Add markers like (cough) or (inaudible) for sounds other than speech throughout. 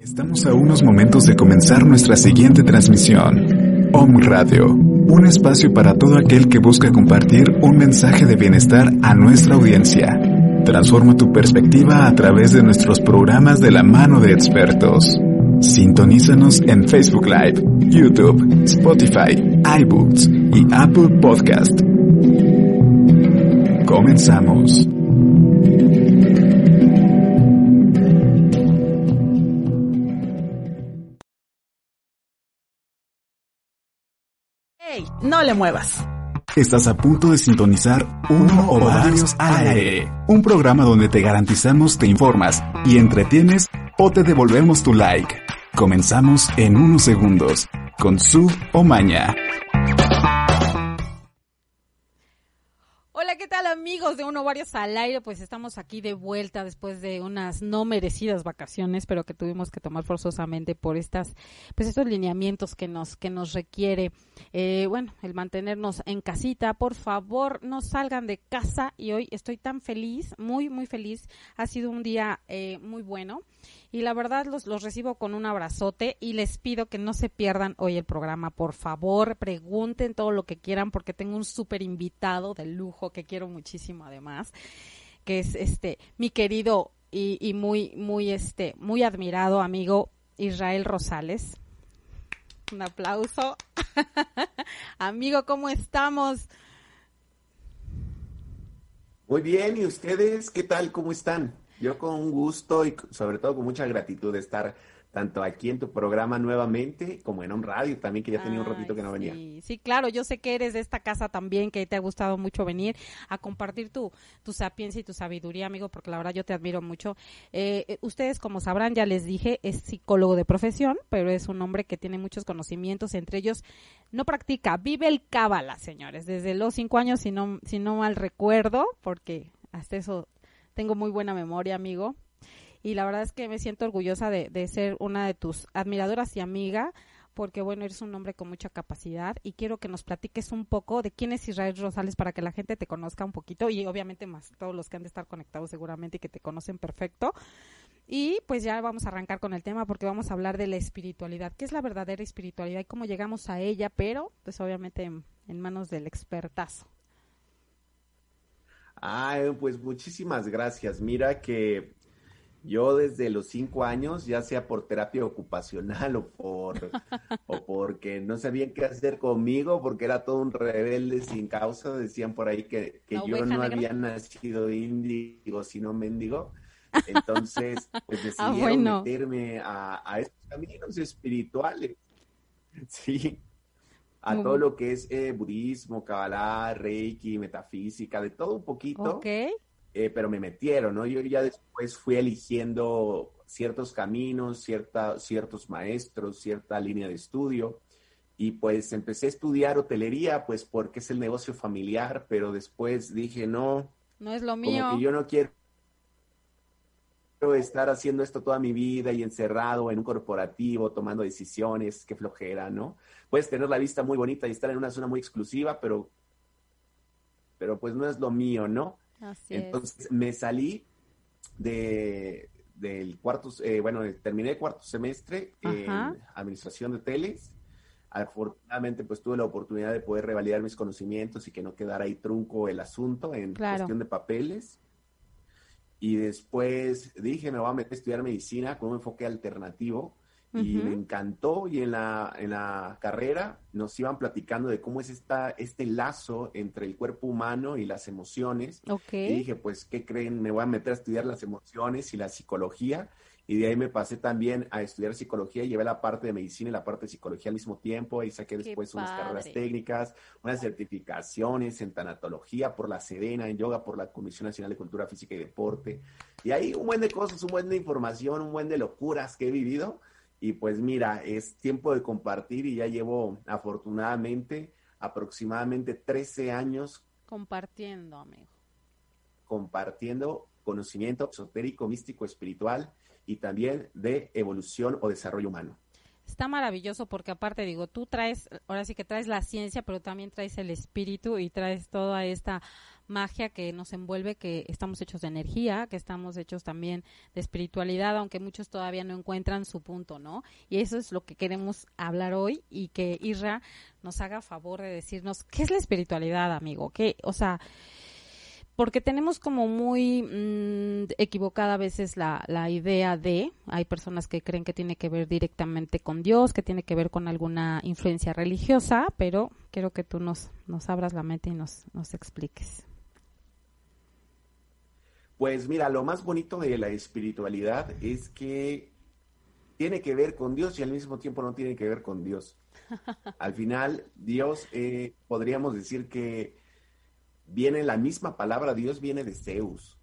Estamos a unos momentos de comenzar nuestra siguiente transmisión. Om Radio, un espacio para todo aquel que busca compartir un mensaje de bienestar a nuestra audiencia. Transforma tu perspectiva a través de nuestros programas de la mano de expertos. Sintonízanos en Facebook Live, YouTube, Spotify, iBooks y Apple Podcast. Comenzamos. No le muevas. Estás a punto de sintonizar Uno o Varios al Aire, un programa donde te garantizamos te informas y entretienes o te devolvemos tu like. Comenzamos en unos segundos con Su o Maña. ¿Qué tal amigos de Uno Varios al Aire? Pues estamos aquí de vuelta después de unas no merecidas vacaciones, pero que tuvimos que tomar forzosamente por estas, pues estos lineamientos que nos, que nos requiere, eh, bueno, el mantenernos en casita. Por favor, no salgan de casa y hoy estoy tan feliz, muy, muy feliz. Ha sido un día eh, muy bueno y la verdad los, los recibo con un abrazote y les pido que no se pierdan hoy el programa, por favor, pregunten todo lo que quieran porque tengo un súper invitado de lujo que quiero muchísimo además, que es este mi querido y, muy, muy, este, muy admirado amigo Israel Rosales. Un aplauso. (laughs) amigo, ¿cómo estamos? Muy bien, ¿y ustedes qué tal? ¿Cómo están? Yo con gusto y sobre todo con mucha gratitud de estar tanto aquí en tu programa nuevamente como en un radio también, que ya tenía un ratito que no venía. Sí, claro, yo sé que eres de esta casa también, que te ha gustado mucho venir a compartir tu, tu sapiencia y tu sabiduría, amigo, porque la verdad yo te admiro mucho. Eh, eh, ustedes, como sabrán, ya les dije, es psicólogo de profesión, pero es un hombre que tiene muchos conocimientos, entre ellos no practica, vive el cábala, señores, desde los cinco años, si no, si no mal recuerdo, porque hasta eso tengo muy buena memoria, amigo. Y la verdad es que me siento orgullosa de, de ser una de tus admiradoras y amiga, porque bueno, eres un hombre con mucha capacidad y quiero que nos platiques un poco de quién es Israel Rosales para que la gente te conozca un poquito y obviamente más todos los que han de estar conectados seguramente y que te conocen perfecto. Y pues ya vamos a arrancar con el tema porque vamos a hablar de la espiritualidad, qué es la verdadera espiritualidad y cómo llegamos a ella, pero pues obviamente en, en manos del expertazo. Ay, pues muchísimas gracias. Mira que yo desde los cinco años, ya sea por terapia ocupacional o por (laughs) o porque no sabían qué hacer conmigo, porque era todo un rebelde sin causa, decían por ahí que, que yo no había nacido índigo, sino mendigo. Entonces, pues (laughs) ah, decidieron meterme a, a estos caminos espirituales. (laughs) Sí a todo lo que es eh, budismo, kabbalah, reiki, metafísica, de todo un poquito. Ok. Eh, pero me metieron, ¿no? Yo ya después fui eligiendo ciertos caminos, cierta, ciertos maestros, cierta línea de estudio. Y pues empecé a estudiar hotelería, pues porque es el negocio familiar, pero después dije, no. No es lo mío. Como que yo no quiero estar haciendo esto toda mi vida y encerrado en un corporativo, tomando decisiones, qué flojera, ¿no? Puedes tener la vista muy bonita y estar en una zona muy exclusiva, pero, pero pues no es lo mío, ¿no? Así Entonces me salí de, del cuarto, eh, bueno, terminé el cuarto semestre en administración de hoteles. Afortunadamente, pues tuve la oportunidad de poder revalidar mis conocimientos y que no quedara ahí trunco el asunto en cuestión de papeles. Y después dije, me voy a meter a estudiar medicina con un enfoque alternativo. Y me encantó. Y en la, en la carrera nos iban platicando de cómo es esta, este lazo entre el cuerpo humano y las emociones. Y dije, pues, ¿qué creen? Me voy a meter a estudiar las emociones y la psicología. y de ahí me pasé también a estudiar psicología y llevé la parte de medicina y la parte de psicología al mismo tiempo y saqué después unas carreras técnicas, unas certificaciones en tanatología por la Sedena, en yoga por la Comisión Nacional de Cultura Física y Deporte. Y ahí un buen de cosas, un buen de información, un buen de locuras que he vivido. Y pues mira, es tiempo de compartir y ya llevo afortunadamente aproximadamente 13 años compartiendo, amigo. Compartiendo conocimiento esotérico, místico, espiritual y también de evolución o desarrollo humano. Está maravilloso porque aparte digo, tú traes, ahora sí que traes la ciencia, pero también traes el espíritu y traes toda esta magia que nos envuelve, que estamos hechos de energía, que estamos hechos también de espiritualidad, aunque muchos todavía no encuentran su punto, ¿no? Y eso es lo que queremos hablar hoy y que Isra nos haga favor de decirnos qué es la espiritualidad, amigo, qué, o sea, porque tenemos como muy mm, equivocada a veces la, la, idea de, hay personas que creen que tiene que ver directamente con Dios, que tiene que ver con alguna influencia religiosa, pero quiero que tú nos, nos abras la mente y nos, nos expliques. Pues mira, lo más bonito de la espiritualidad es que tiene que ver con Dios y al mismo tiempo no tiene que ver con Dios. (laughs) Al final, Dios, eh, podríamos decir que viene la misma palabra Dios viene de Zeus.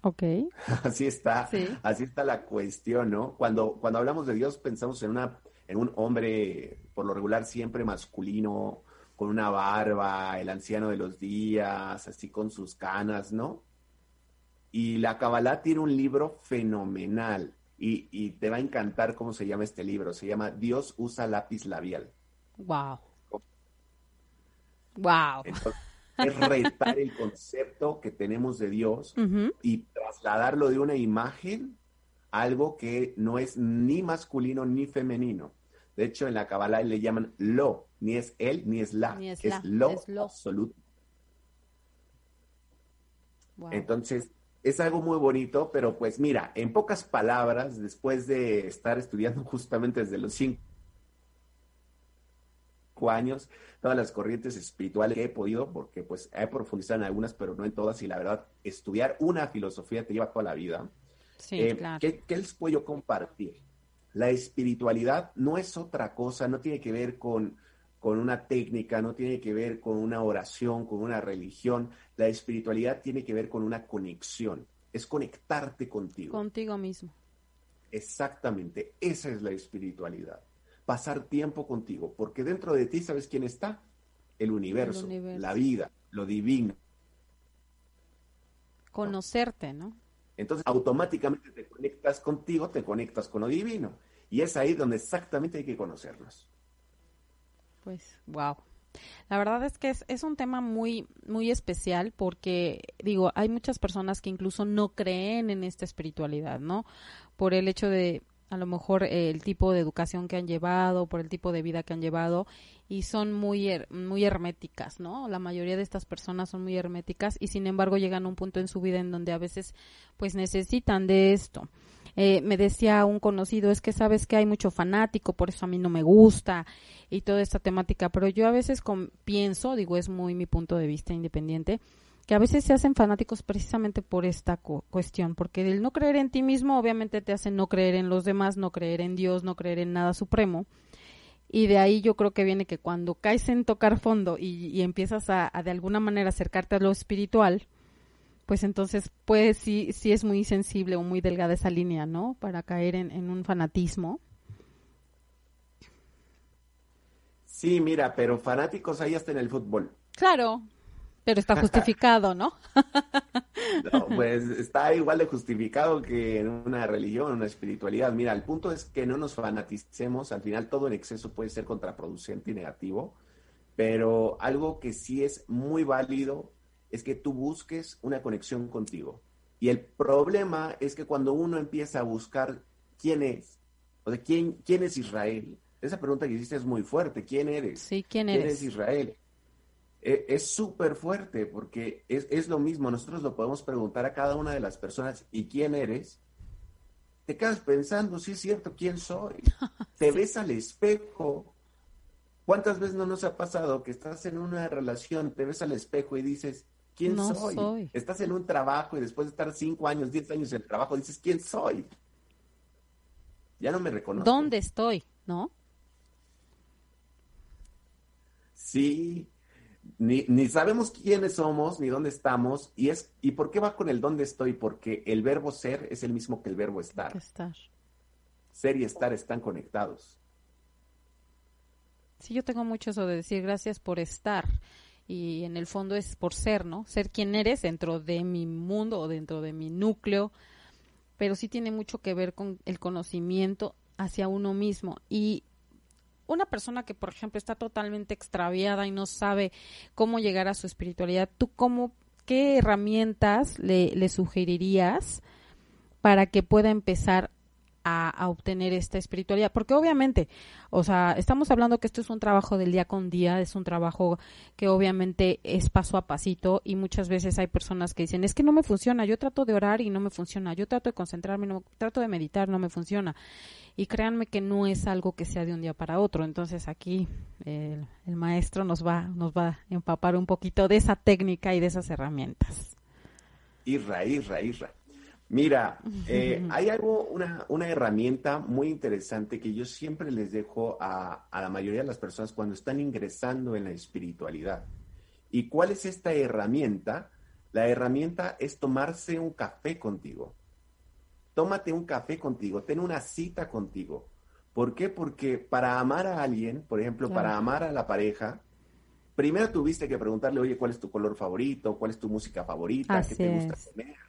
Ok. (laughs) Así está, así está la cuestión, ¿no? Cuando, cuando hablamos de Dios pensamos en una, en un hombre, por lo regular siempre masculino, con una barba, el anciano de los días, así con sus canas, ¿no? Y la Kabbalah tiene un libro fenomenal y, y, te va a encantar cómo se llama este libro. Se llama Dios usa lápiz labial. Wow. Wow es retar el concepto que tenemos de Dios y trasladarlo de una imagen a algo que no es ni masculino ni femenino. De hecho, en la Kabbalah le llaman lo, ni es él ni es la, es, lo, absoluto. Entonces, es algo muy bonito, pero pues mira, en pocas palabras, después de estar estudiando (laughs) justamente desde los cinco años, todas las corrientes espirituales que he podido, porque pues he profundizado en algunas, pero no en todas, y la verdad, estudiar una filosofía te lleva toda la vida. Sí, eh, claro. ¿qué, les puedo compartir? La espiritualidad no es otra cosa, no tiene que ver con, con una técnica, no tiene que ver con una oración, con una religión. La espiritualidad tiene que ver con una conexión, es conectarte contigo. Contigo mismo. Exactamente, esa es la espiritualidad pasar tiempo contigo, porque dentro de ti sabes quién está, el universo, la vida, lo divino. Conocerte, ¿no? Entonces automáticamente te conectas contigo, te conectas con lo divino. Y es ahí donde exactamente hay que conocernos. Pues, wow. La verdad es que es, es, un tema muy, muy especial porque, digo, hay muchas personas que incluso no creen en esta espiritualidad, ¿no? Por el hecho de, a lo mejor eh, el tipo de educación que han llevado, por el tipo de vida que han llevado y son muy muy herméticas, ¿no? La mayoría de estas personas son muy herméticas y sin embargo llegan a un punto en su vida en donde a veces pues necesitan de esto. Eh, me decía un conocido, es que sabes que hay mucho fanático, por eso a mí no me gusta y toda esta temática, pero yo a veces pienso, digo, es muy mi punto de vista independiente, que a veces se hacen fanáticos precisamente por esta cuestión, porque el no creer en ti mismo obviamente te hace no creer en los demás, no creer en Dios, no creer en nada supremo. Y de ahí yo creo que viene que cuando caes en tocar fondo y, empiezas a, de alguna manera acercarte a lo espiritual, pues entonces pues sí, sí es muy sensible o muy delgada esa línea, ¿no? Para caer en, en un fanatismo. Sí, mira, pero fanáticos ahí hasta en el fútbol. Claro, pero está (laughs) justificado, ¿no? no, pues está igual de justificado que en una religión, una espiritualidad. Mira, el punto es que no nos fanaticemos, al final todo en exceso puede ser contraproducente y negativo, pero algo que sí es muy válido es que tú busques una conexión contigo. Y el problema es que cuando uno empieza a buscar quién es, o de quién, quién es Israel, esa pregunta que hiciste es muy fuerte, ¿quién eres? Sí, ¿quién eres? ¿Quién es Israel? E, es súper fuerte porque es, lo mismo, nosotros lo podemos preguntar a cada una de las personas, ¿y quién eres? Te quedas pensando, sí es cierto, ¿quién soy? (laughs) Te ves al espejo. ¿Cuántas veces no nos ha pasado que estás en una relación, te ves al espejo y dices, ¿quién soy? Estás en un trabajo y después de estar cinco años, diez años en el trabajo, dices, ¿quién soy? Ya no me reconozco. ¿Dónde estoy? ¿No? Sí, ni, ni, sabemos quiénes somos, ni dónde estamos, y es, ¿y por qué va con el dónde estoy? Porque el verbo ser es el mismo que el verbo estar. estar. Ser y estar están conectados. Sí, yo tengo mucho eso de decir gracias por estar. Y en el fondo es por ser, ¿no? Ser quien eres dentro de mi mundo o dentro de mi núcleo. Pero sí tiene mucho que ver con el conocimiento hacia uno mismo. Y una persona que, por ejemplo, está totalmente extraviada y no sabe cómo llegar a su espiritualidad, ¿tú cómo, qué herramientas le, le sugerirías para que pueda empezar a, obtener esta espiritualidad. Porque obviamente, o sea, estamos hablando que esto es un trabajo del día con día, es un trabajo que obviamente es paso a pasito y muchas veces hay personas que dicen, es que no me funciona, yo trato de orar y no me funciona, yo trato de concentrarme, no, trato de meditar, no me funciona. Y créanme que no es algo que sea de un día para otro. Entonces aquí el, el maestro nos va, nos va a empapar un poquito de esa técnica y de esas herramientas. Irra, irra, irra. Mira, (laughs) eh, hay algo, una, una, herramienta muy interesante que yo siempre les dejo a, a, la mayoría de las personas cuando están ingresando en la espiritualidad. ¿Y cuál es esta herramienta? La herramienta es tomarse un café contigo. Tómate un café contigo, ten una cita contigo. ¿Por qué? Porque para amar a alguien, por ejemplo, para amar a la pareja, primero tuviste que preguntarle, oye, ¿cuál es tu color favorito? ¿Cuál es tu música favorita? ¿Qué te gusta comer?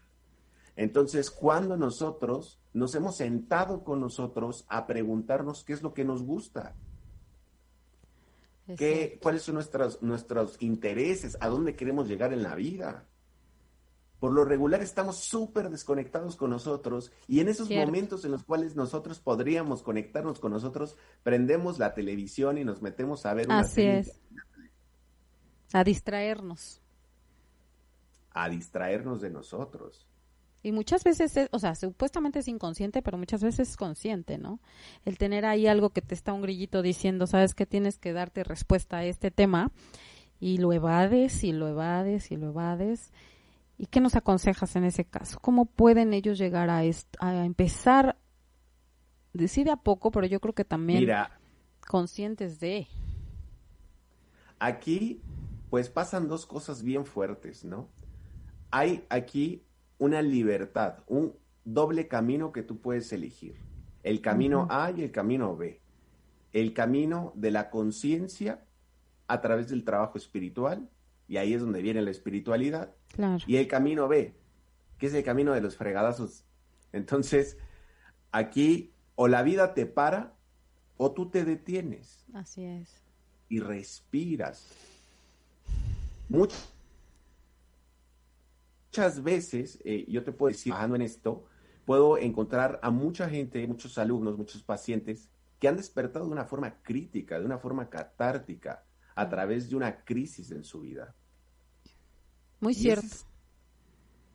Entonces, cuando nosotros nos hemos sentado con nosotros a preguntarnos qué es lo que nos gusta, qué, cuáles son nuestros, nuestros intereses, a dónde queremos llegar en la vida. Por lo regular estamos súper desconectados con nosotros y en esos momentos en los cuales nosotros podríamos conectarnos con nosotros, prendemos la televisión y nos metemos a ver una Así es. A distraernos. A distraernos de nosotros. Y muchas veces, es, o sea, supuestamente es inconsciente, pero muchas veces es consciente, ¿no? El tener ahí algo que te está un grillito diciendo, sabes que tienes que darte respuesta a este tema, y lo evades, y lo evades, y lo evades. ¿Y qué nos aconsejas en ese caso? ¿Cómo pueden ellos llegar a, a empezar, decide a poco, pero yo creo que también conscientes de... Aquí, pues pasan dos cosas bien fuertes, ¿no? Hay aquí una libertad, un doble camino que tú puedes elegir. El camino A y el camino B. El camino de la conciencia a través del trabajo espiritual, y ahí es donde viene la espiritualidad. Y el camino B, que es el camino de los fregadazos. Entonces, aquí o la vida te para o tú te detienes. Así es. Y respiras. Mucho muchas veces, eh, yo te puedo decir, trabajando en esto, puedo encontrar a mucha gente, muchos alumnos, muchos pacientes que han despertado de una forma crítica, de una forma catártica, a través de una crisis en su vida. Muy cierto.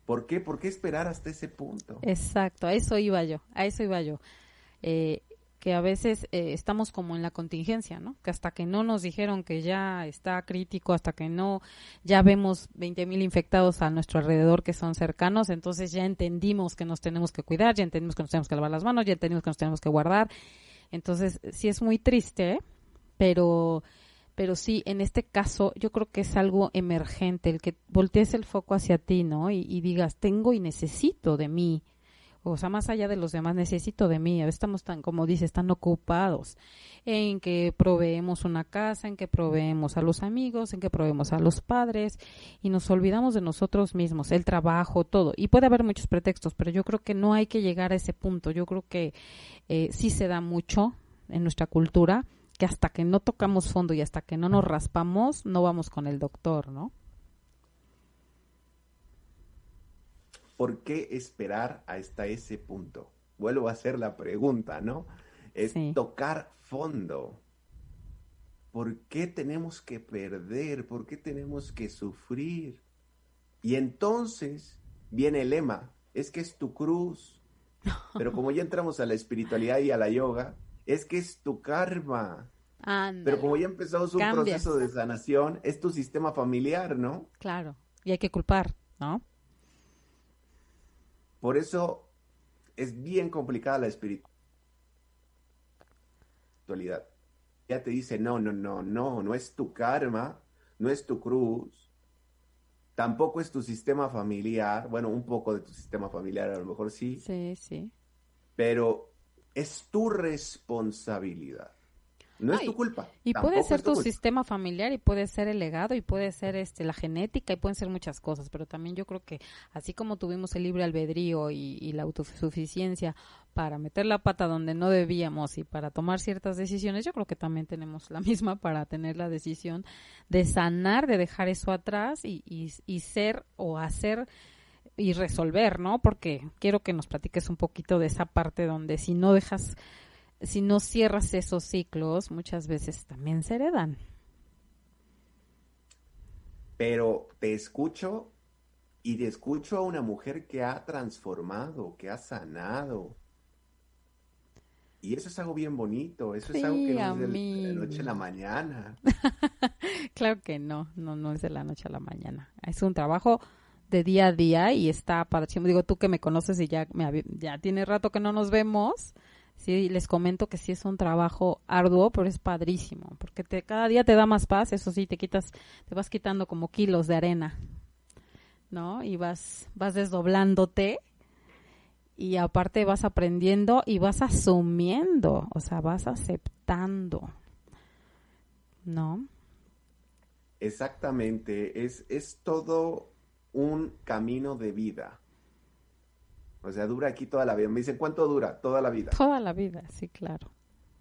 ¿Por qué? ¿Por qué esperar hasta ese punto? Exacto, a eso iba yo, a eso iba yo. Eh, que a veces eh, estamos como en la contingencia, ¿no? Que hasta que no nos dijeron que ya está crítico, hasta que no ya vemos 20.000 mil infectados a nuestro alrededor que son cercanos, entonces ya entendimos que nos tenemos que cuidar, ya entendimos que nos tenemos que lavar las manos, ya entendimos que nos tenemos que guardar. Entonces, sí es muy triste, pero pero sí, en este caso yo creo que es algo emergente, el que voltees el foco hacia ti, ¿no? Y, y digas, tengo y necesito de mí, o sea, más allá de los demás, necesito de mí. Estamos tan, como dices, tan ocupados en que proveemos una casa, en que proveemos a los amigos, en que proveemos a los padres y nos olvidamos de nosotros mismos, el trabajo, todo. Y puede haber muchos pretextos, pero yo creo que no hay que llegar a ese punto. Yo creo que eh, sí se da mucho en nuestra cultura que hasta que no tocamos fondo y hasta que no nos raspamos, no vamos con el doctor, ¿no? ¿Por qué esperar hasta ese punto? Vuelvo a hacer la pregunta, ¿no? Es tocar fondo. ¿Por qué tenemos que perder? ¿Por qué tenemos que sufrir? Y entonces viene el lema, es que es tu cruz. (laughs) Pero como ya entramos a la espiritualidad y a la yoga, es que es tu karma. Pero como ya empezamos un proceso de sanación, es tu sistema familiar, ¿no? Claro, y hay que culpar, ¿no? Por eso es bien complicada la espiritualidad. Ella te dice, no, no, no, no, no es tu karma, no es tu cruz, tampoco es tu sistema familiar, bueno, un poco de tu sistema familiar a lo mejor sí. Sí, sí. Pero es tu responsabilidad. No es tu culpa. Y puede ser tu, sistema familiar y puede ser el legado y puede ser este la genética y pueden ser muchas cosas, pero también yo creo que así como tuvimos el libre albedrío y, la autosuficiencia para meter la pata donde no debíamos y para tomar ciertas decisiones, yo creo que también tenemos la (laughs) misma para tener la decisión de sanar, de dejar eso atrás y, y ser o hacer y resolver, ¿no? Porque quiero que nos platiques un poquito de esa parte donde si no dejas si no cierras esos ciclos, muchas veces también se heredan. Pero te escucho y te escucho a una mujer que ha transformado, que ha sanado. Y eso es algo bien bonito, eso es algo que no es de la noche a la mañana. (laughs) claro que no, no, no es de la noche a la mañana. Es un trabajo de día a día y está padrísimo. Digo, tú que me conoces y ya, me, ya tiene rato que no nos vemos, sí les comento que sí es un trabajo arduo, pero es padrísimo, porque te, cada día te da más paz, eso sí, te quitas, te vas quitando como kilos de arena, ¿no? Y vas, vas desdoblándote y aparte vas aprendiendo y vas asumiendo, o sea, vas aceptando, ¿no? Exactamente, es, es todo un camino de vida. O sea, dura aquí toda la vida. Me dicen, ¿cuánto dura? Toda la vida. Toda la vida, sí, claro.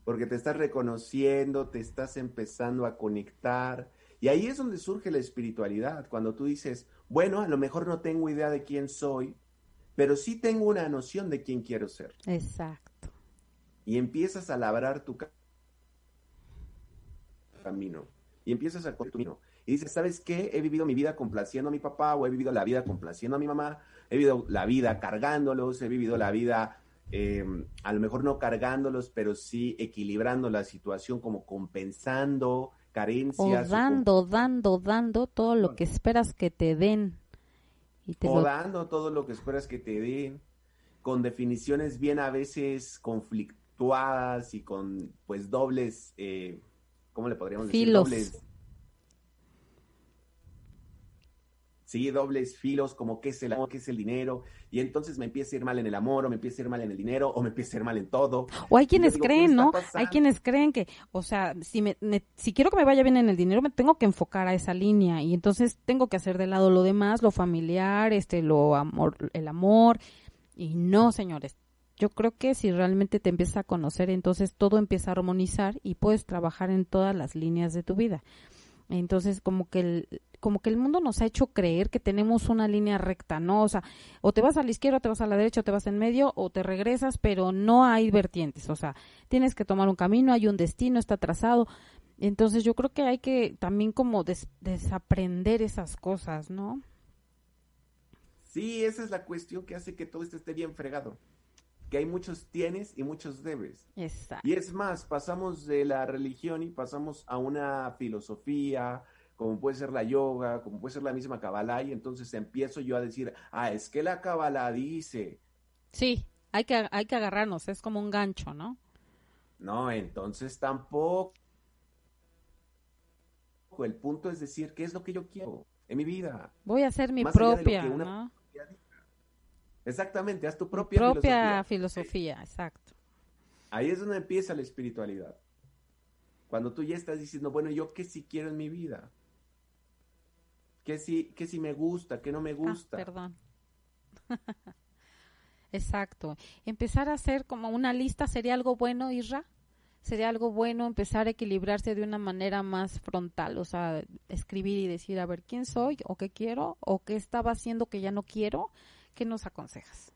Porque te estás reconociendo, te estás empezando a conectar. Y ahí es donde surge la espiritualidad, cuando tú dices, bueno, a lo mejor no tengo idea de quién soy, pero sí tengo una noción de quién quiero ser. Exacto. Y empiezas a labrar tu camino. Y empiezas a tu camino. Y dices, ¿sabes qué? He vivido mi vida complaciendo a mi papá o he vivido la vida complaciendo a mi mamá he vivido la vida cargándolos, he vivido la vida em, a lo mejor no cargándolos, pero sí equilibrando la situación, como compensando carencias. O dando, dando, dando todo lo que esperas que te den. o dando todo lo que esperas que te den, con definiciones bien a veces conflictuadas y con pues dobles, eh, ¿cómo le podríamos decir? Dobles ¿sí? Dobles filos, como qué es el amor, qué es el dinero, y entonces me empieza a ir mal en el amor, o me empieza a ir mal en el dinero, o me empieza a ir mal en todo. O hay quienes creen, ¿no? Hay quienes creen que, o sea, si, me, si quiero que me vaya bien en el dinero, me tengo que enfocar a esa línea, y entonces tengo que hacer de lado lo demás, lo familiar, este, lo amor, el amor, y no, señores, yo creo que si realmente te empiezas a conocer, entonces todo empieza a armonizar y puedes trabajar en todas las líneas de tu vida. Entonces, como que el, como que el mundo nos ha hecho creer que tenemos una línea recta, ¿no? O sea, o te vas a la izquierda, o te vas a la derecha, o te vas en medio, o te regresas, pero no hay vertientes, o sea, tienes que tomar un camino, hay un destino, está trazado. Entonces yo creo que hay que también como desaprender esas cosas, ¿no? Sí, esa es la cuestión que hace que todo esto esté bien fregado. Que hay muchos tienes y muchos debes. Exacto. Y es más, pasamos de la religión y pasamos a una filosofía, como puede ser la yoga, como puede ser la misma Kabbalah, y entonces empiezo yo a decir, ah, es que la Kabbalah dice. Sí, hay que, hay que agarrarnos, es como un gancho, ¿no? No, entonces tampoco. El punto es decir, ¿qué es lo que yo quiero en mi vida? Voy a hacer mi propia, ¿no? Exactamente, haz tu propia, propia filosofía. exacto. Ahí es donde empieza la espiritualidad. Cuando tú ya estás diciendo, bueno, ¿yo qué sí quiero en mi vida? ¿Qué si, qué si me gusta? ¿Qué no me ah, gusta? perdón. (laughs) Exacto. Empezar a hacer como una lista sería algo bueno, Isra. Sería algo bueno empezar a equilibrarse de una manera más frontal, o sea, escribir y decir, a ver, ¿quién soy? ¿O qué quiero? ¿O qué estaba haciendo que ya no quiero? ¿Qué nos aconsejas?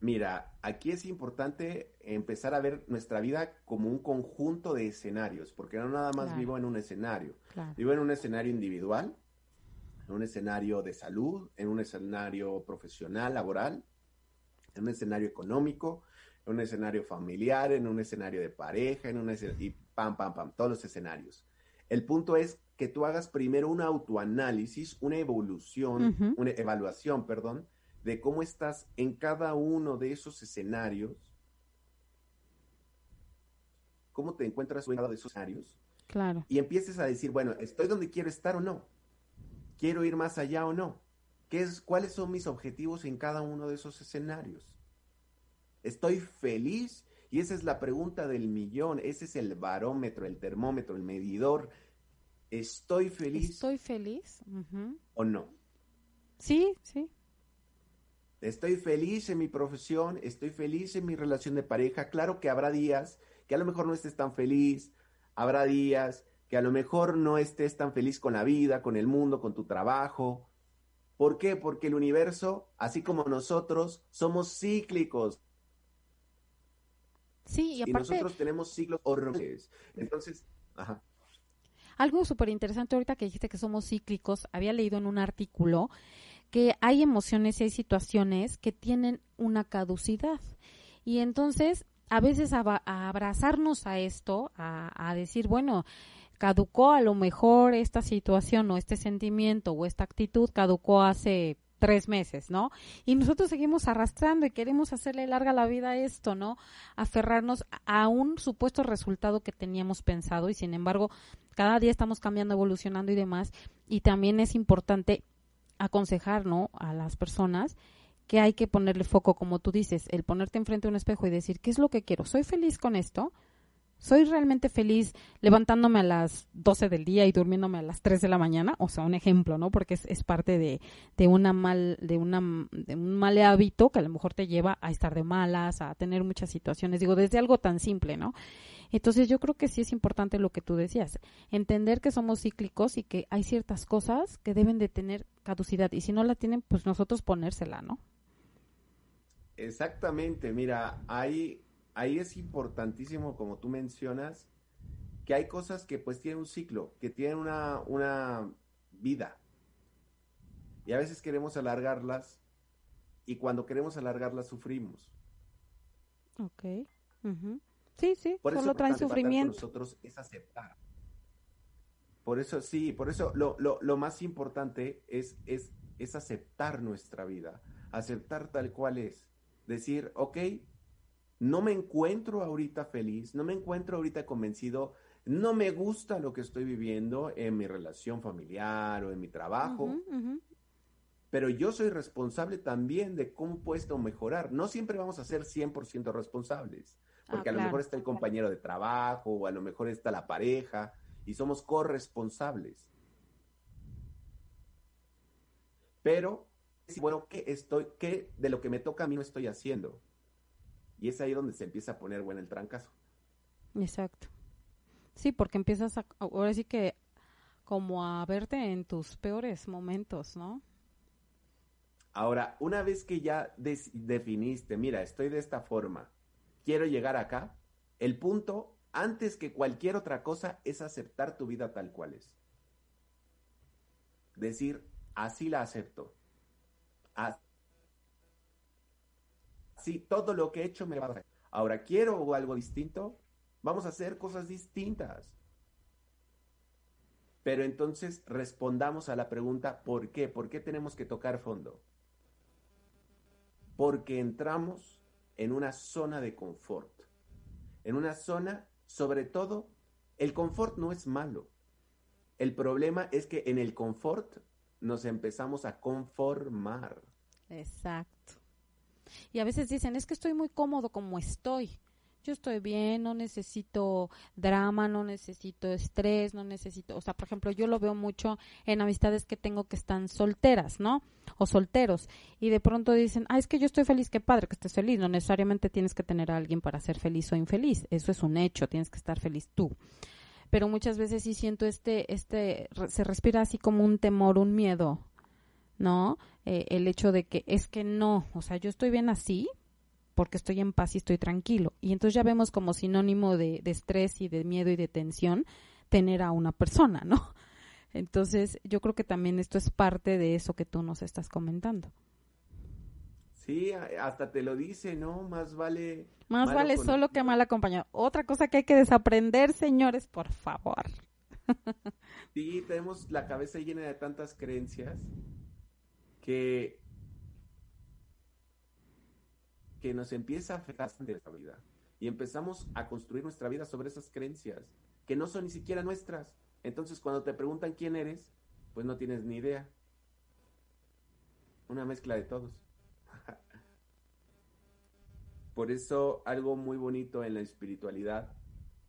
Mira, aquí es importante empezar a ver nuestra vida como un conjunto de escenarios, porque no nada más vivo en un escenario. Vivo en un escenario individual, en un escenario de salud, en un escenario profesional, laboral, en un escenario económico, en un escenario familiar, en un escenario de pareja, en un escenario, y pam, pam, pam, todos los escenarios. El punto es que tú hagas primero un autoanálisis, una evolución, una evaluación, perdón, de cómo estás en cada uno de esos escenarios cómo te encuentras en cada de esos escenarios. Claro. Y empieces a decir, bueno, ¿estoy donde quiero estar o no? ¿Quiero ir más allá o no? ¿Qué es, ¿Cuáles son mis objetivos en cada uno de esos escenarios? ¿Estoy feliz? Y esa es la pregunta del millón, ese es el barómetro, el termómetro, el medidor. ¿Estoy feliz? ¿Estoy feliz? ¿O no? Sí, sí. Estoy feliz en mi profesión, estoy feliz en mi relación de pareja. Claro que habrá días que a lo mejor no estés tan feliz, habrá días que a lo mejor no estés tan feliz con la vida, con el mundo, con tu trabajo. ¿Por qué? Porque el universo, así como nosotros, somos cíclicos. Sí, y aparte... nosotros tenemos ciclos horribles. Entonces, ajá. Algo súper interesante ahorita que dijiste que somos cíclicos, había leído en un artículo que hay emociones y hay situaciones que tienen una caducidad. Y entonces, a veces abrazarnos a esto, a, a decir, bueno, caducó a lo mejor esta situación o este sentimiento o esta actitud, caducó hace tres meses, ¿no? Y nosotros seguimos arrastrando y queremos hacerle larga la vida a esto, ¿no? Aferrarnos a un supuesto resultado que teníamos pensado y sin embargo cada día estamos cambiando, evolucionando y demás. Y también es importante aconsejar, ¿no? A las personas que hay que ponerle foco, como tú dices, el ponerte enfrente de un espejo y decir, ¿qué es lo que quiero? ¿Soy feliz con esto? Soy realmente feliz levantándome a las 12 del día y durmiéndome a las 3 de la mañana, o sea, un ejemplo, ¿no? Porque es, es parte de, de, una mal, de, una, de un mal hábito que a lo mejor te lleva a estar de malas, a tener muchas situaciones, digo, desde algo tan simple, ¿no? Entonces yo creo que sí es importante lo que tú decías, entender que somos cíclicos y que hay ciertas cosas que deben de tener caducidad y si no la tienen, pues nosotros ponérsela, ¿no? Exactamente, mira, hay ahí es importantísimo, como tú mencionas, que hay cosas que pues tienen un ciclo, que tienen una, una vida. Y a veces queremos alargarlas y cuando queremos alargarlas sufrimos. Ok. Sí, sí, por solo traen sufrimiento. nosotros es aceptar. Por eso sí, por eso lo, lo, lo más importante es, es, es aceptar nuestra vida, aceptar tal cual es. Decir, ok, no me encuentro ahorita feliz, no me encuentro ahorita convencido, no me gusta lo que estoy viviendo en mi relación familiar o en mi trabajo, pero yo soy responsable también de cómo puedo mejorar. No siempre vamos a ser 100% responsables, ah, porque a lo mejor está el compañero de trabajo o a lo mejor está la pareja y somos corresponsables. Pero, bueno, ¿qué estoy, qué de lo que me toca a mí no estoy haciendo? Y es ahí donde se empieza a poner bueno el trancazo. Exacto. Sí, porque empiezas a, ahora sí que como a verte en tus peores momentos, ¿no? Ahora, una vez que ya definiste, mira, estoy de esta forma, quiero llegar acá, el punto, antes que cualquier otra cosa, es aceptar tu vida tal cual es. Decir, así la acepto. Sí, todo lo que he hecho me va a Ahora quiero algo distinto, vamos a hacer cosas distintas. Pero entonces respondamos a la pregunta, ¿por qué? ¿Por qué tenemos que tocar fondo? Porque entramos en una zona de confort. En una zona, sobre todo, el confort no es malo. El problema es que en el confort nos empezamos a conformar. Exacto. Y a veces dicen, es que estoy muy cómodo como estoy. Yo estoy bien, no necesito drama, no necesito estrés, no necesito, o sea, por ejemplo, yo lo veo mucho en amistades que tengo que están solteras, ¿no? O solteros. Y de pronto dicen, ah, es que yo estoy feliz, qué padre que estés feliz. No necesariamente tienes que tener a alguien para ser feliz o infeliz. Eso es un hecho, tienes que estar feliz tú pero muchas veces sí siento este, este, se respira así como un temor, un miedo ¿no? Eh, el hecho de que es que no, o sea, yo estoy bien así porque estoy en paz y estoy tranquilo. Y entonces ya vemos como sinónimo de, de estrés y de miedo y de tensión tener a una persona, ¿no? (laughs) Entonces yo creo que también esto es parte de eso que tú nos estás comentando. Sí, hasta te lo dice, ¿no? Más vale... Más vale solo que mal acompañado. Otra cosa que hay que desaprender, señores, por favor. (laughs) Sí, tenemos la cabeza llena de tantas creencias que, nos empieza a afectar de la vida. y empezamos a construir nuestra vida sobre esas creencias que no son ni siquiera nuestras. Entonces, cuando te preguntan quién eres, pues no tienes ni idea. Una mezcla de todos. (laughs) Por eso, algo muy bonito en la espiritualidad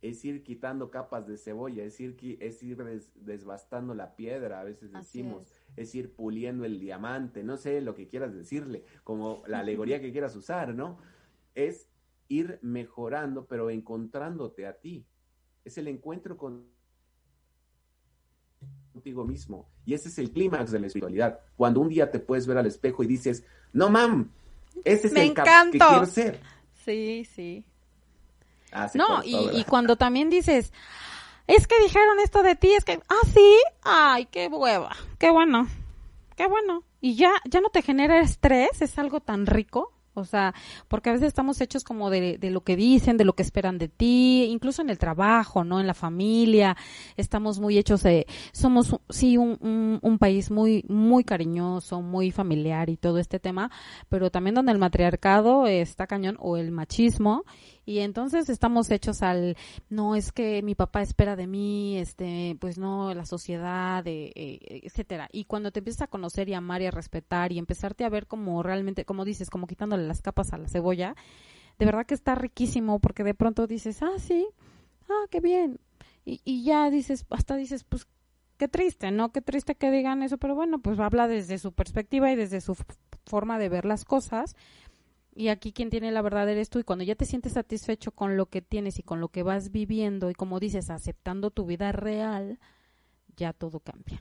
es ir quitando capas de cebolla, es ir, es ir desbastando la piedra, a veces decimos, es. Ir puliendo el diamante, no sé lo que quieras decirle, como la alegoría que quieras usar, ¿no? Es ir mejorando, pero encontrándote a ti. Es el encuentro con contigo mismo. Y ese es el clímax de la espiritualidad. Cuando un día te puedes ver al espejo y dices, no mam, ese es el que quiero ser. Sí, sí. Ah, no, y, cuando también dices, es que dijeron esto de ti, es que, ah, sí, ay, qué hueva, qué bueno, qué bueno. Y ya, ya no te genera estrés, es algo tan rico. O sea, porque a veces estamos hechos como de, de, lo que dicen, de lo que esperan de ti, incluso en el trabajo, ¿no? En la familia, estamos muy hechos de, somos, sí, un, un, país muy, muy cariñoso, muy familiar y todo este tema, pero también donde el matriarcado está cañón o el machismo y entonces estamos hechos al no es que mi papá espera de mí este pues no la sociedad eh, eh, etcétera y cuando te empiezas a conocer y amar y a respetar y empezarte a ver como realmente como dices como quitándole las capas a la cebolla de verdad que está riquísimo porque de pronto dices ah sí ah qué bien y, y ya dices hasta dices pues qué triste, ¿no? Qué triste que digan eso, pero bueno, pues habla desde su perspectiva y desde su forma de ver las cosas, y aquí quien tiene la verdad eres tú y cuando ya te sientes satisfecho con lo que tienes y con lo que vas viviendo y como dices, aceptando tu vida real, ya todo cambia.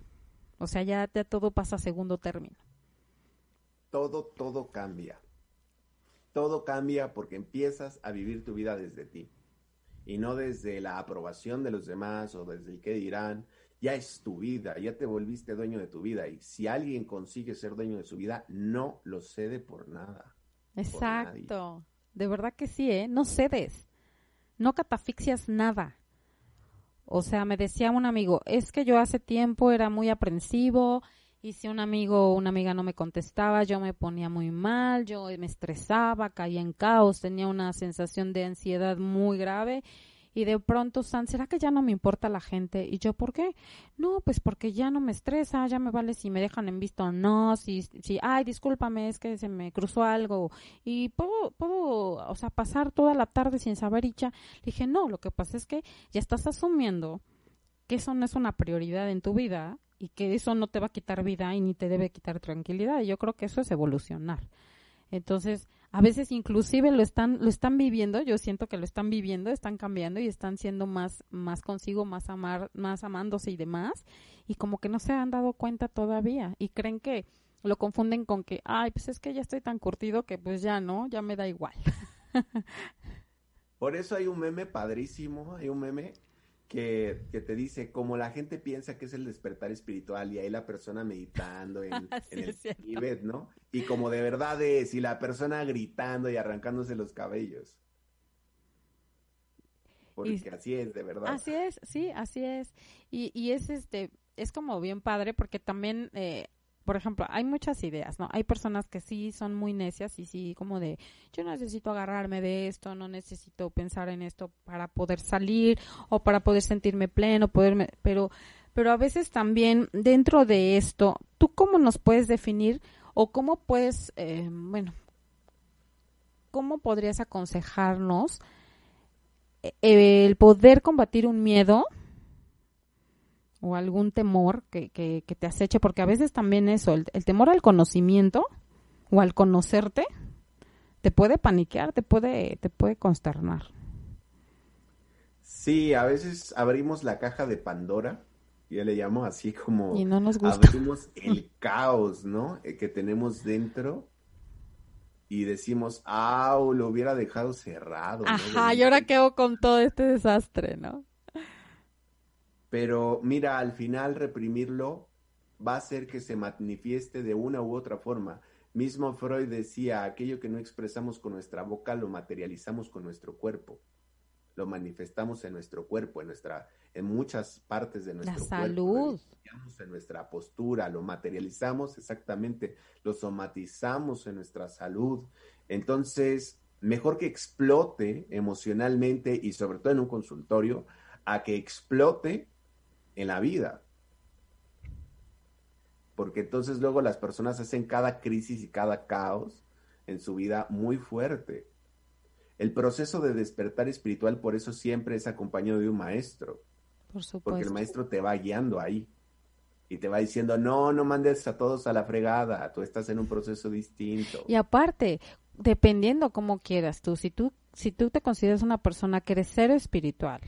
O sea, ya, ya todo pasa a segundo término. Todo, todo cambia. Todo cambia porque empiezas a vivir tu vida desde ti y no desde la aprobación de los demás o desde el qué dirán. Ya es tu vida, ya te volviste dueño de tu vida y si alguien consigue ser dueño de su vida, no lo cede por nada. Exacto. De verdad que sí, ¿eh? No cedes. No catafixias nada. O sea, me decía un amigo, es que yo hace tiempo era muy aprensivo y si un amigo o una amiga no me contestaba, yo me ponía muy mal, yo me estresaba, caía en caos, tenía una sensación de ansiedad muy grave y de pronto San, ¿será que ya no me importa la gente? Y yo, ¿por qué? No, pues porque ya no me estresa, ya me vale si me dejan en visto o no, si, si, ay, discúlpame, es que se me cruzó algo y puedo, puedo, o sea, pasar toda la tarde sin saber y ya. dije, no, lo que pasa es que ya estás asumiendo que eso no es una prioridad en tu vida y que eso no te va a quitar vida y ni te debe quitar tranquilidad. Y yo creo que eso es evolucionar. Entonces, a veces inclusive lo están lo están viviendo yo siento que lo están viviendo están cambiando y están siendo más más consigo más amar más amándose y demás y como que no se han dado cuenta todavía y creen que lo confunden con que ay pues es que ya estoy tan curtido que pues ya no ya me da igual (laughs) por eso hay un meme padrísimo hay un meme que, te dice, como la gente piensa que es el despertar espiritual y ahí la persona meditando en, (laughs) el Tibet, ¿no? Y como de verdad es, y la persona gritando y arrancándose los cabellos. Porque así es, de verdad. Así es, sí, así es. Y, y es este, es como bien padre porque también eh, por ejemplo, hay muchas ideas, ¿no? Hay personas que sí son muy necias y sí como de, yo necesito agarrarme de esto, no necesito pensar en esto para poder salir o para poder sentirme pleno, poderme, pero, pero a veces también dentro de esto, ¿tú cómo nos puedes definir o cómo puedes, eh, bueno, cómo podrías aconsejarnos eh, el poder combatir un miedo? O algún temor que, que, te aceche, porque a veces también eso, el, temor al conocimiento o al conocerte, te puede paniquear, te puede, te puede consternar. Sí, a veces abrimos la caja de Pandora, yo le llamo así como y no nos gusta. abrimos el (laughs) caos, ¿no? Eh, que tenemos dentro y decimos, ah, lo hubiera dejado cerrado. Ajá, y ahora quedo con todo este desastre, ¿no? Pero mira, al final reprimirlo va a hacer que se manifieste de una u otra forma. Mismo Freud decía, aquello que no expresamos con nuestra boca lo materializamos con nuestro cuerpo. Lo manifestamos en nuestro cuerpo, en nuestra en muchas partes de nuestro La salud. en nuestra postura, lo materializamos exactamente, lo somatizamos en nuestra salud. Entonces, mejor que explote emocionalmente y sobre todo en un consultorio, a que explote en la vida. Porque entonces luego las personas hacen cada crisis y cada caos en su vida muy fuerte. El proceso de despertar espiritual por eso siempre es acompañado de un maestro. Por supuesto. Porque el maestro te va guiando ahí y te va diciendo, no, no mandes a todos a la fregada, tú estás en un proceso distinto. Y aparte, dependiendo cómo quieras tú, si tú, si tú te consideras una persona que eres cero espiritual,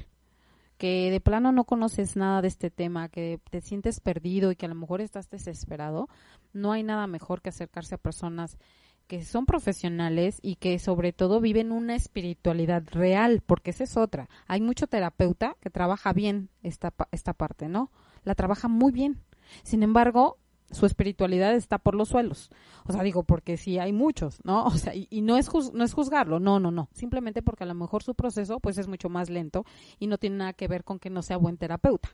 que de plano no conoces nada de este tema, que te sientes perdido y que a lo mejor estás desesperado, no hay nada mejor que acercarse a personas que son profesionales y que sobre todo viven una espiritualidad real, porque esa es otra. Hay mucho terapeuta que trabaja bien esta, esta parte, ¿no? La trabaja muy bien. Sin embargo, su espiritualidad está por los suelos. O sea, digo, porque sí hay muchos, ¿no? (laughs) O sea, y, no, es no es juzgarlo, no, no, no. Simplemente porque a lo mejor su proceso pues es mucho más lento y no tiene nada que ver con que no sea buen terapeuta.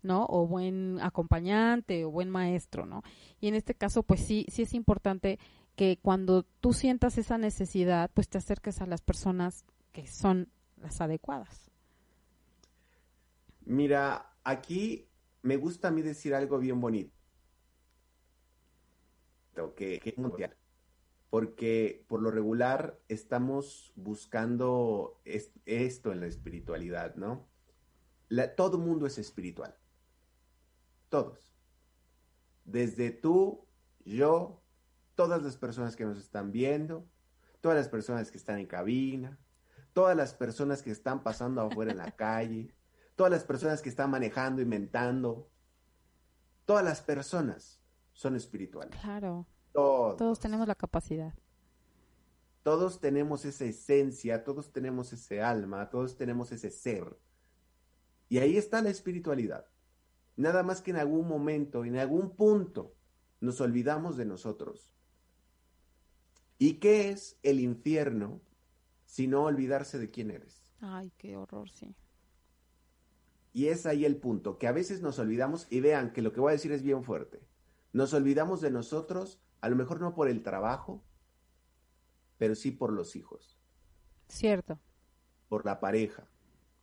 ¿no? O buen acompañante o buen maestro, ¿no? Y en este caso, pues sí, sí es importante que cuando tú sientas esa necesidad, pues te acerques a las personas que son las adecuadas. Mira, aquí me gusta a mí decir algo bien bonito. Que, porque por lo regular estamos buscando esto en la espiritualidad, ¿no? todo mundo es espiritual. Todos. Desde tú, yo, todas las personas que nos están viendo, todas las personas que están en cabina, todas las personas que están pasando afuera en la calle, todas las personas que están manejando, inventando, todas las personas son espirituales. Claro. Todos. Todos tenemos la capacidad. Todos tenemos esa esencia, todos tenemos ese alma, todos tenemos ese ser. Y ahí está la espiritualidad. Nada más que en algún momento, en algún punto, nos olvidamos de nosotros ¿Y qué es el infierno si no olvidarse de quién eres? Ay, qué horror, sí. Y es ahí el punto, que a veces nos olvidamos, y vean que lo que voy a decir es bien fuerte, nos olvidamos de nosotros, a lo mejor no por el trabajo, pero sí por los hijos. Cierto. Por la pareja,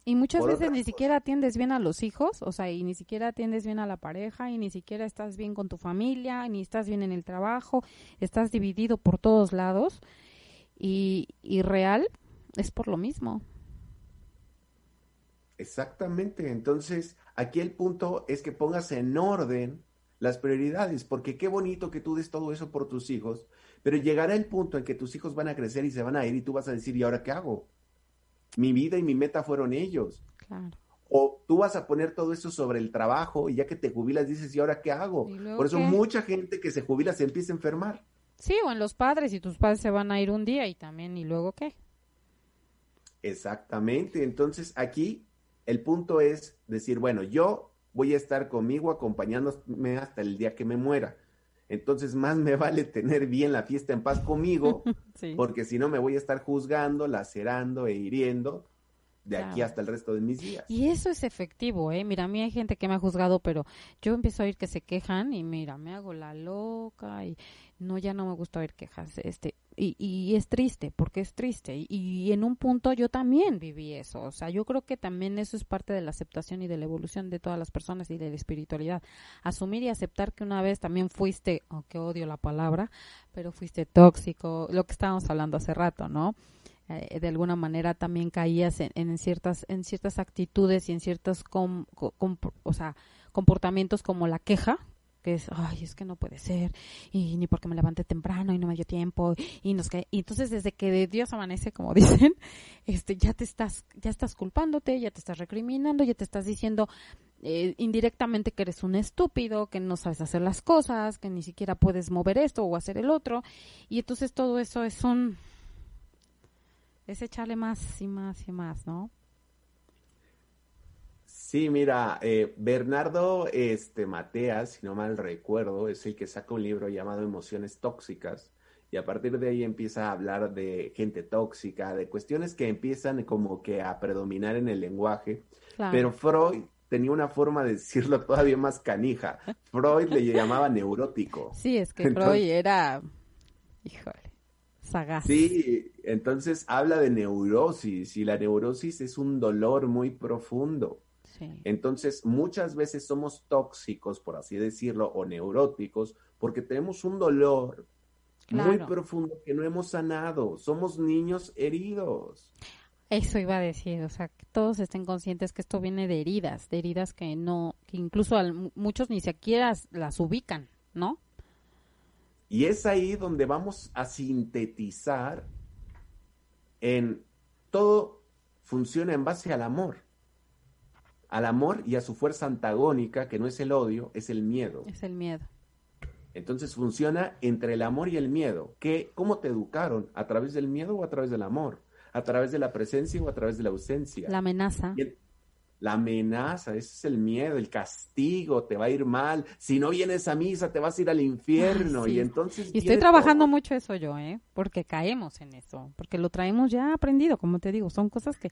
y muchas veces ni siquiera atiendes bien a los hijos, o sea, y ni siquiera atiendes bien a la pareja, y ni siquiera estás bien con tu familia, ni estás bien en el trabajo, estás dividido por todos lados, y, y real es por lo mismo. Exactamente, entonces aquí el punto es que pongas en orden las prioridades, porque qué bonito que tú des todo eso por tus hijos, pero llegará el punto en que tus hijos van a crecer y se van a ir y tú vas a decir, ¿y ahora qué hago? mi vida y mi meta fueron ellos. Claro. O tú vas a poner todo eso sobre el trabajo y ya que te jubilas dices, ¿y ahora qué hago? Por eso mucha gente que se jubila se empieza a enfermar. Sí, o en los padres, y tus padres se van a ir un día y también, ¿y luego qué? Exactamente. Entonces aquí el punto es decir, bueno, yo voy a estar conmigo acompañándome hasta el día que me muera. Entonces más me (laughs) vale tener bien la fiesta en paz conmigo, (laughs) porque si no me voy a estar juzgando, lacerando e hiriendo de aquí hasta el resto de mis días. Y eso es efectivo, ¿eh? Mira, a mí hay gente que me ha juzgado, pero yo empiezo a oír que se quejan y mira, me hago la loca y no, ya no me gusta oír quejas. Este, y, y es triste, porque es triste. Y, y, en un punto yo también viví eso. O sea, yo creo que también eso es parte de la aceptación y de la evolución de todas las personas y de la espiritualidad. Asumir y aceptar que una vez también fuiste, aunque odio la palabra, pero fuiste tóxico, lo que estábamos hablando hace rato, ¿no? Eh, de alguna manera también caías en, ciertas en ciertas actitudes y en ciertos o sea, comportamientos como la queja que es ay es que no puede ser y ni porque me levanté temprano y no me dio tiempo y nos que y entonces desde que de Dios amanece como (laughs) dicen este ya te estás ya estás culpándote ya te estás recriminando ya te estás diciendo eh, indirectamente que eres un estúpido, que no sabes hacer las cosas, que ni siquiera puedes mover esto o hacer el otro. Y entonces todo eso es un, es echarle más y más y más, ¿no? Sí, mira, eh, Bernardo este, Mateas, si no mal recuerdo, es el que saca un libro llamado Emociones Tóxicas y a partir de ahí empieza a hablar de gente tóxica, de cuestiones que empiezan como que a predominar en el lenguaje, pero Freud tenía una forma de decirlo todavía más canija. Freud le llamaba neurótico. Sí, es que Freud era, híjole, Sagaz. Sí, entonces habla de neurosis y la neurosis es un dolor muy profundo. Entonces, muchas veces somos tóxicos, por así decirlo, o neuróticos, porque tenemos un dolor muy profundo que no hemos sanado. Somos niños heridos. Eso iba a decir, o sea, que todos estén conscientes que esto viene de heridas, de heridas que no, que incluso muchos ni siquiera las ubican, ¿no? Y es ahí donde vamos a sintetizar en todo funciona en base al amor. Al amor y a su fuerza antagónica, que no es el odio, es el miedo. Es el miedo. Entonces funciona entre el amor y el miedo. ¿Qué, ¿Cómo te educaron? ¿A través del miedo o a través del amor? ¿A través de la presencia o a través de la ausencia? La amenaza. la amenaza, ese es el miedo, el castigo, te va a ir mal. Si no vienes a misa, te vas a ir al infierno. Y entonces. Y estoy trabajando mucho eso yo, ¿eh? Porque caemos en eso. Porque lo traemos ya aprendido, como te digo. Son cosas que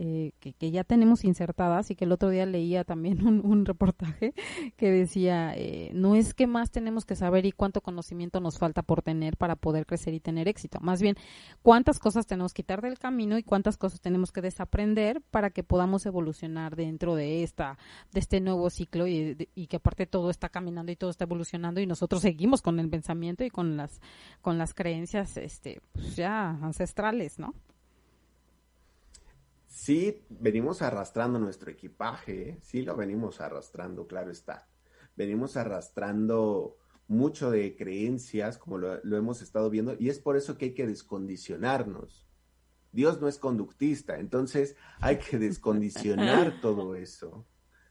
eh, que, ya tenemos insertadas y que el otro día leía también (laughs) un, reportaje que decía, eh, no es que más tenemos que saber y cuánto conocimiento nos falta por tener para poder crecer y tener éxito, más bien cuántas cosas tenemos que quitar del camino y cuántas cosas tenemos que desaprender para que podamos evolucionar dentro de esta de este nuevo ciclo y, y que aparte todo está caminando y todo está evolucionando y nosotros seguimos con el pensamiento y con las con las creencias este pues ya ancestrales, ¿no? Sí venimos arrastrando nuestro equipaje, ¿eh? sí lo venimos arrastrando, claro está. Venimos arrastrando mucho de creencias, como lo, hemos estado viendo, y es por eso que hay que descondicionarnos. Dios no es conductista, entonces hay que descondicionar (laughs) todo eso.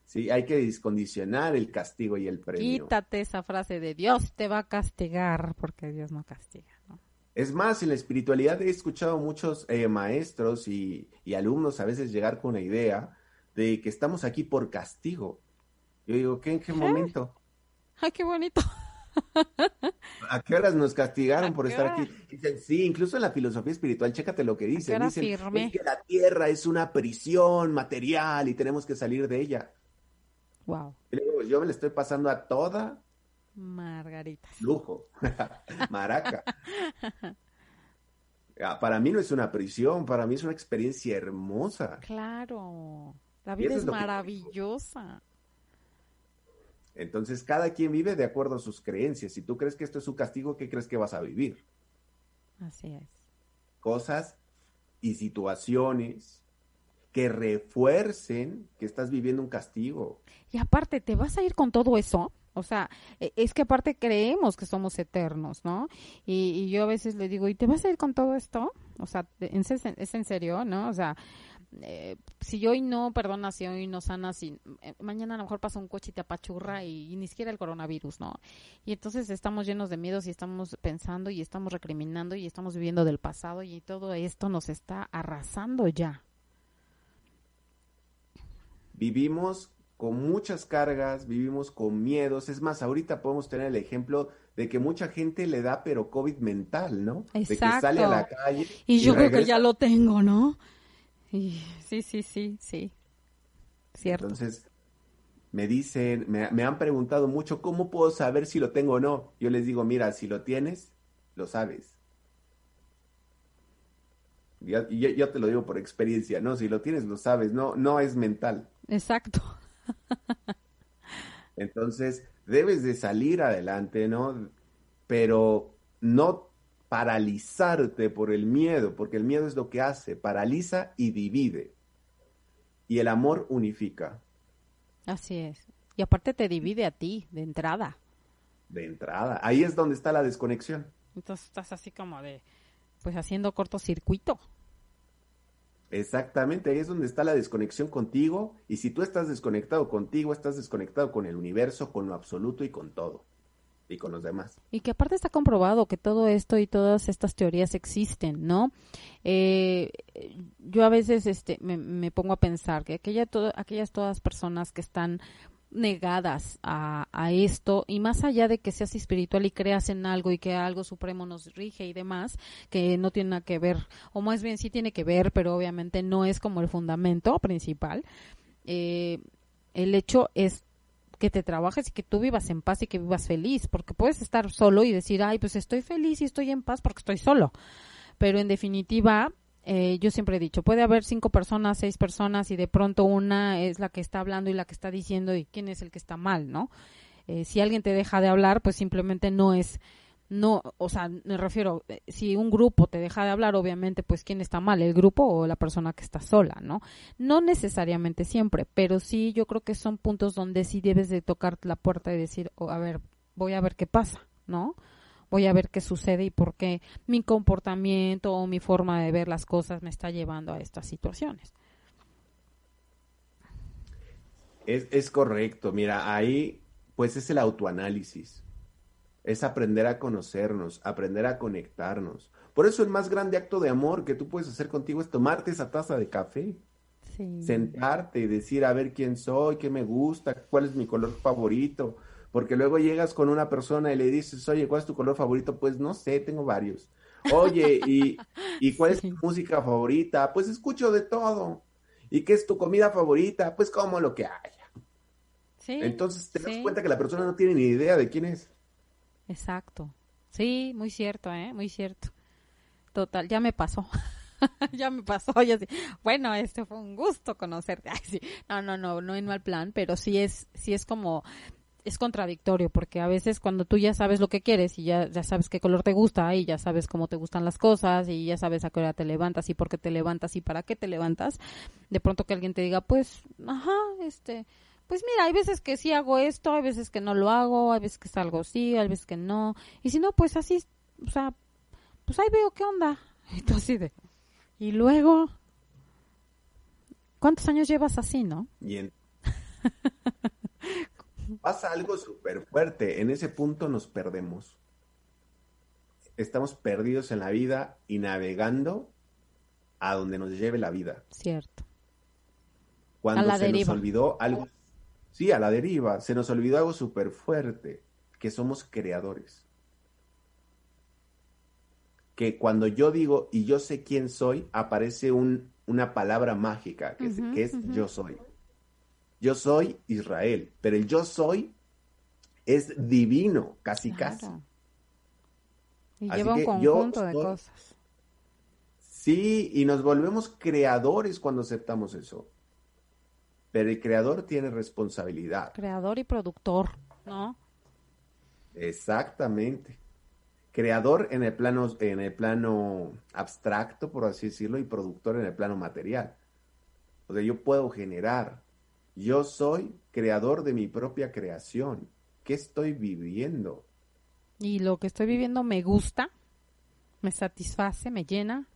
Sí, hay que descondicionar el castigo y el premio. Quítate esa frase de Dios te va a castigar, porque Dios no castiga. Es más, en la espiritualidad he escuchado muchos eh, maestros y, alumnos a veces llegar con la idea de que estamos aquí por castigo. Yo digo, ¿qué, ¿en qué momento? ¡Ay, qué bonito! ¿A qué horas nos castigaron por estar aquí? sí, incluso en la filosofía espiritual, chécate lo que dicen. Dicen que la tierra es una prisión material y tenemos que salir de ella. Wow. yo me le estoy pasando a toda Margarita. Lujo. (laughs) Maraca. (laughs) Ah, para mí no es una prisión, para mí es una experiencia hermosa. Claro. La vida es, maravillosa. Entonces, cada quien vive de acuerdo a sus creencias. Si tú crees que esto es un castigo, ¿qué crees que vas a vivir? Así es. Cosas y situaciones que refuercen que estás viviendo un castigo. Y aparte, ¿te vas a ir con todo eso? O sea, e, es que aparte creemos que somos eternos, ¿no? Y, yo a veces le digo, ¿y te vas a ir con todo esto? O sea, ¿es en serio, no? O sea, eh, si hoy no perdonas, si hoy no sanas, y, eh, mañana a lo mejor pasa un coche y te apachurra y, ni siquiera el coronavirus, ¿no? Y entonces estamos llenos de miedos y estamos pensando y estamos recriminando y estamos viviendo del pasado y todo esto nos está arrasando ya. Vivimos con muchas cargas, vivimos con miedos. Es más, ahorita podemos tener el ejemplo de que mucha gente le da pero COVID mental, ¿no? Exacto. De que sale a la calle. Y, yo creo que ya lo tengo, ¿no? sí, sí, sí, sí. Cierto. Entonces, me dicen, me, me, han preguntado mucho, ¿cómo puedo saber si lo tengo o no? Yo les digo, mira, si lo tienes, lo sabes. Y yo, te lo digo por experiencia, ¿no? Si lo tienes, lo sabes, no, no es mental. Exacto. (laughs) Entonces, debes de salir adelante, ¿no? Pero no paralizarte por el miedo, porque el miedo es lo que hace, paraliza y divide. Y el amor unifica. Así es. Y aparte te divide a ti, de entrada. De entrada. Ahí es donde está la desconexión. Entonces estás así como de, pues haciendo cortocircuito. Exactamente, ahí es donde está la desconexión contigo y si tú estás desconectado contigo, estás desconectado con el universo, con lo absoluto y con todo y con los demás. Y que aparte está comprobado que todo esto y todas estas teorías existen, ¿no? Eh, yo a veces este, me, pongo a pensar que aquella aquellas todas personas que están negadas a, esto y más allá de que seas espiritual y creas en algo y que algo supremo nos rige y demás, que no tiene nada que ver, o más bien sí tiene que ver, pero obviamente no es como el fundamento principal, eh, el hecho es que te trabajes y que tú vivas en paz y que vivas feliz, porque puedes estar solo y decir, ay, pues estoy feliz y estoy en paz porque estoy solo. Pero en definitiva, eh, yo siempre he dicho, puede haber cinco personas, seis personas y de pronto una es la que está hablando y la que está diciendo y quién es el que está mal, ¿no? Eh, si alguien te deja de hablar, pues simplemente no es, no, o sea, me refiero, eh, si un grupo te deja de hablar, obviamente, pues quién está mal, el grupo o la persona que está sola, ¿no? No necesariamente siempre, pero sí yo creo que son puntos donde sí debes de tocar la puerta y decir, oh, a ver, voy a ver qué pasa, ¿no? Voy a ver qué sucede y por qué mi comportamiento o mi forma de ver las cosas me está llevando a estas situaciones. Es, es correcto, mira, ahí pues es el autoanálisis, es aprender a conocernos, aprender a conectarnos. Por eso el más grande acto de amor que tú puedes hacer contigo es tomarte esa taza de café, sentarte y decir a ver quién soy, qué me gusta, cuál es mi color favorito, porque luego llegas con una persona y le dices, oye, ¿cuál es tu color favorito? Pues no sé, tengo varios. Oye, ¿y, ¿y cuál es tu música favorita? Pues escucho de todo. ¿Y qué es tu comida favorita? Pues como lo que haya. Sí, Entonces te das cuenta que la persona no tiene ni idea de quién es. Exacto. Sí, muy cierto, ¿eh? Muy cierto. Total, ya me pasó. (laughs) ya me pasó. Ya Bueno, este fue un gusto conocerte. (laughs) Ay, sí. No, no, no, no en mal plan, pero sí es, sí es como es contradictorio porque a veces cuando tú ya sabes lo que quieres y ya, ya sabes qué color te gusta y ya sabes cómo te gustan las cosas y ya sabes a qué hora te levantas y por qué te levantas y para qué te levantas, de pronto que alguien te diga, pues, ajá, este, pues mira, hay veces que sí hago esto, hay veces que no lo hago, hay veces que salgo sí, hay veces que no, y si no, pues así, o sea, pues ahí veo qué onda. (laughs) Entonces, de, y luego, ¿cuántos años llevas así, no? Bien. (laughs) pasa algo súper fuerte. En ese punto nos perdemos. Estamos perdidos en la vida y navegando a donde nos lleve la vida. Cierto. Cuando se nos olvidó algo, sí, a la deriva, se nos olvidó algo súper fuerte, que somos creadores. Que cuando yo digo y yo sé quién soy, aparece un, una palabra mágica, que, que es yo soy. Yo soy Israel, pero el yo soy es divino, casi casi. Y lleva un conjunto de cosas. Sí, y nos volvemos creadores cuando aceptamos eso. Pero el creador tiene responsabilidad. Creador y productor, ¿no? Exactamente. Creador en el plano, en el plano abstracto, por así decirlo, y productor en el plano material. O sea, yo puedo generar, yo soy creador de mi propia creación. ¿Qué estoy viviendo? Y lo que estoy viviendo me gusta, me satisface, me llena.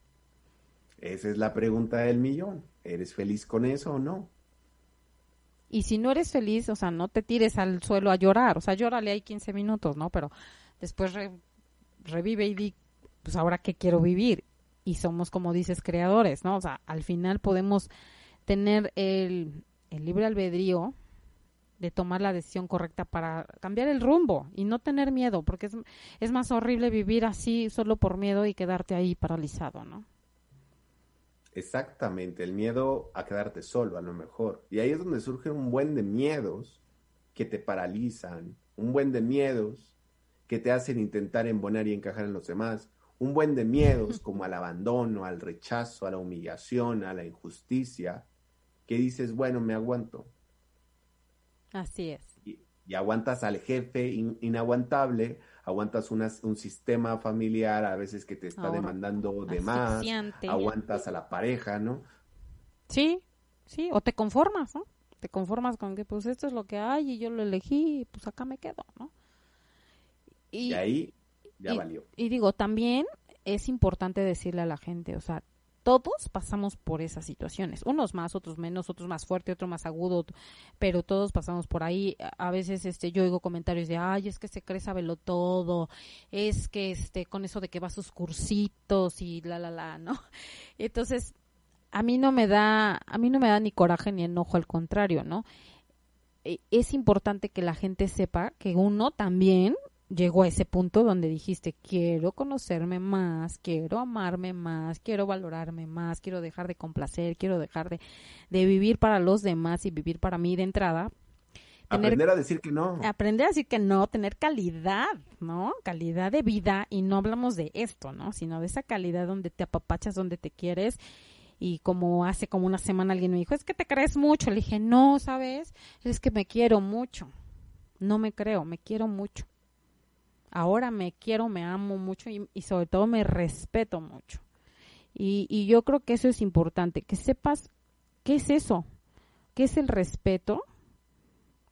Esa es la pregunta del millón. ¿Eres feliz con eso o no? Y si no eres feliz, o sea, no te tires al suelo a llorar. O sea, llórale ahí 15 minutos, ¿no? Pero después revive y di, pues ahora qué quiero vivir. Y somos, como dices, creadores, ¿no? O sea, al final podemos tener el, el libre albedrío de tomar la decisión correcta para cambiar el rumbo y no tener miedo, porque es, es más horrible vivir así solo por miedo y quedarte ahí paralizado, ¿no? Exactamente, el miedo a quedarte solo a lo mejor. Y ahí es donde surge un buen de miedos que te paralizan, un buen de miedos que te hacen intentar embonar y encajar en los demás, un buen de miedos (laughs) como al abandono, al rechazo, a la humillación, a la injusticia, que dices, bueno, me aguanto. Así es. Y, aguantas al jefe inaguantable, aguantas un sistema familiar a veces que te está demandando de más, aguantas a la pareja, ¿no? Sí, sí, o te conformas, ¿no? Te conformas con que pues esto es lo que hay y yo lo elegí y pues acá me quedo, ¿no? Y, ahí ya valió. Y digo, también es importante decirle a la gente, o sea, todos pasamos por esas situaciones, unos más, otros menos, otros más fuerte, otro más agudo, pero todos pasamos por ahí. A veces este yo oigo comentarios de, "Ay, es que se cree sabelo todo, es que este con eso de que va a sus cursitos y la la la", ¿no? (laughs) Entonces, a mí no me da a mí no me da ni coraje ni enojo, al contrario, ¿no? E, es importante que la gente sepa que uno también llegó a ese punto donde dijiste, quiero conocerme más, quiero amarme más, quiero valorarme más, quiero dejar de complacer, quiero dejar de, de vivir para los demás y vivir para mí de entrada, aprender a decir que no. Aprender a decir que no, tener calidad, ¿no? Calidad de vida y no hablamos de esto, ¿no? Sino de esa calidad donde te apapachas, donde te quieres. Y como hace como una semana alguien me dijo, es que te crees mucho. Le dije, no, ¿sabes? Es que me quiero mucho. No me creo, me quiero mucho. Ahora me quiero, me amo mucho y, sobre todo me respeto mucho. Y, y yo creo que eso es importante, que sepas qué es eso, qué es el respeto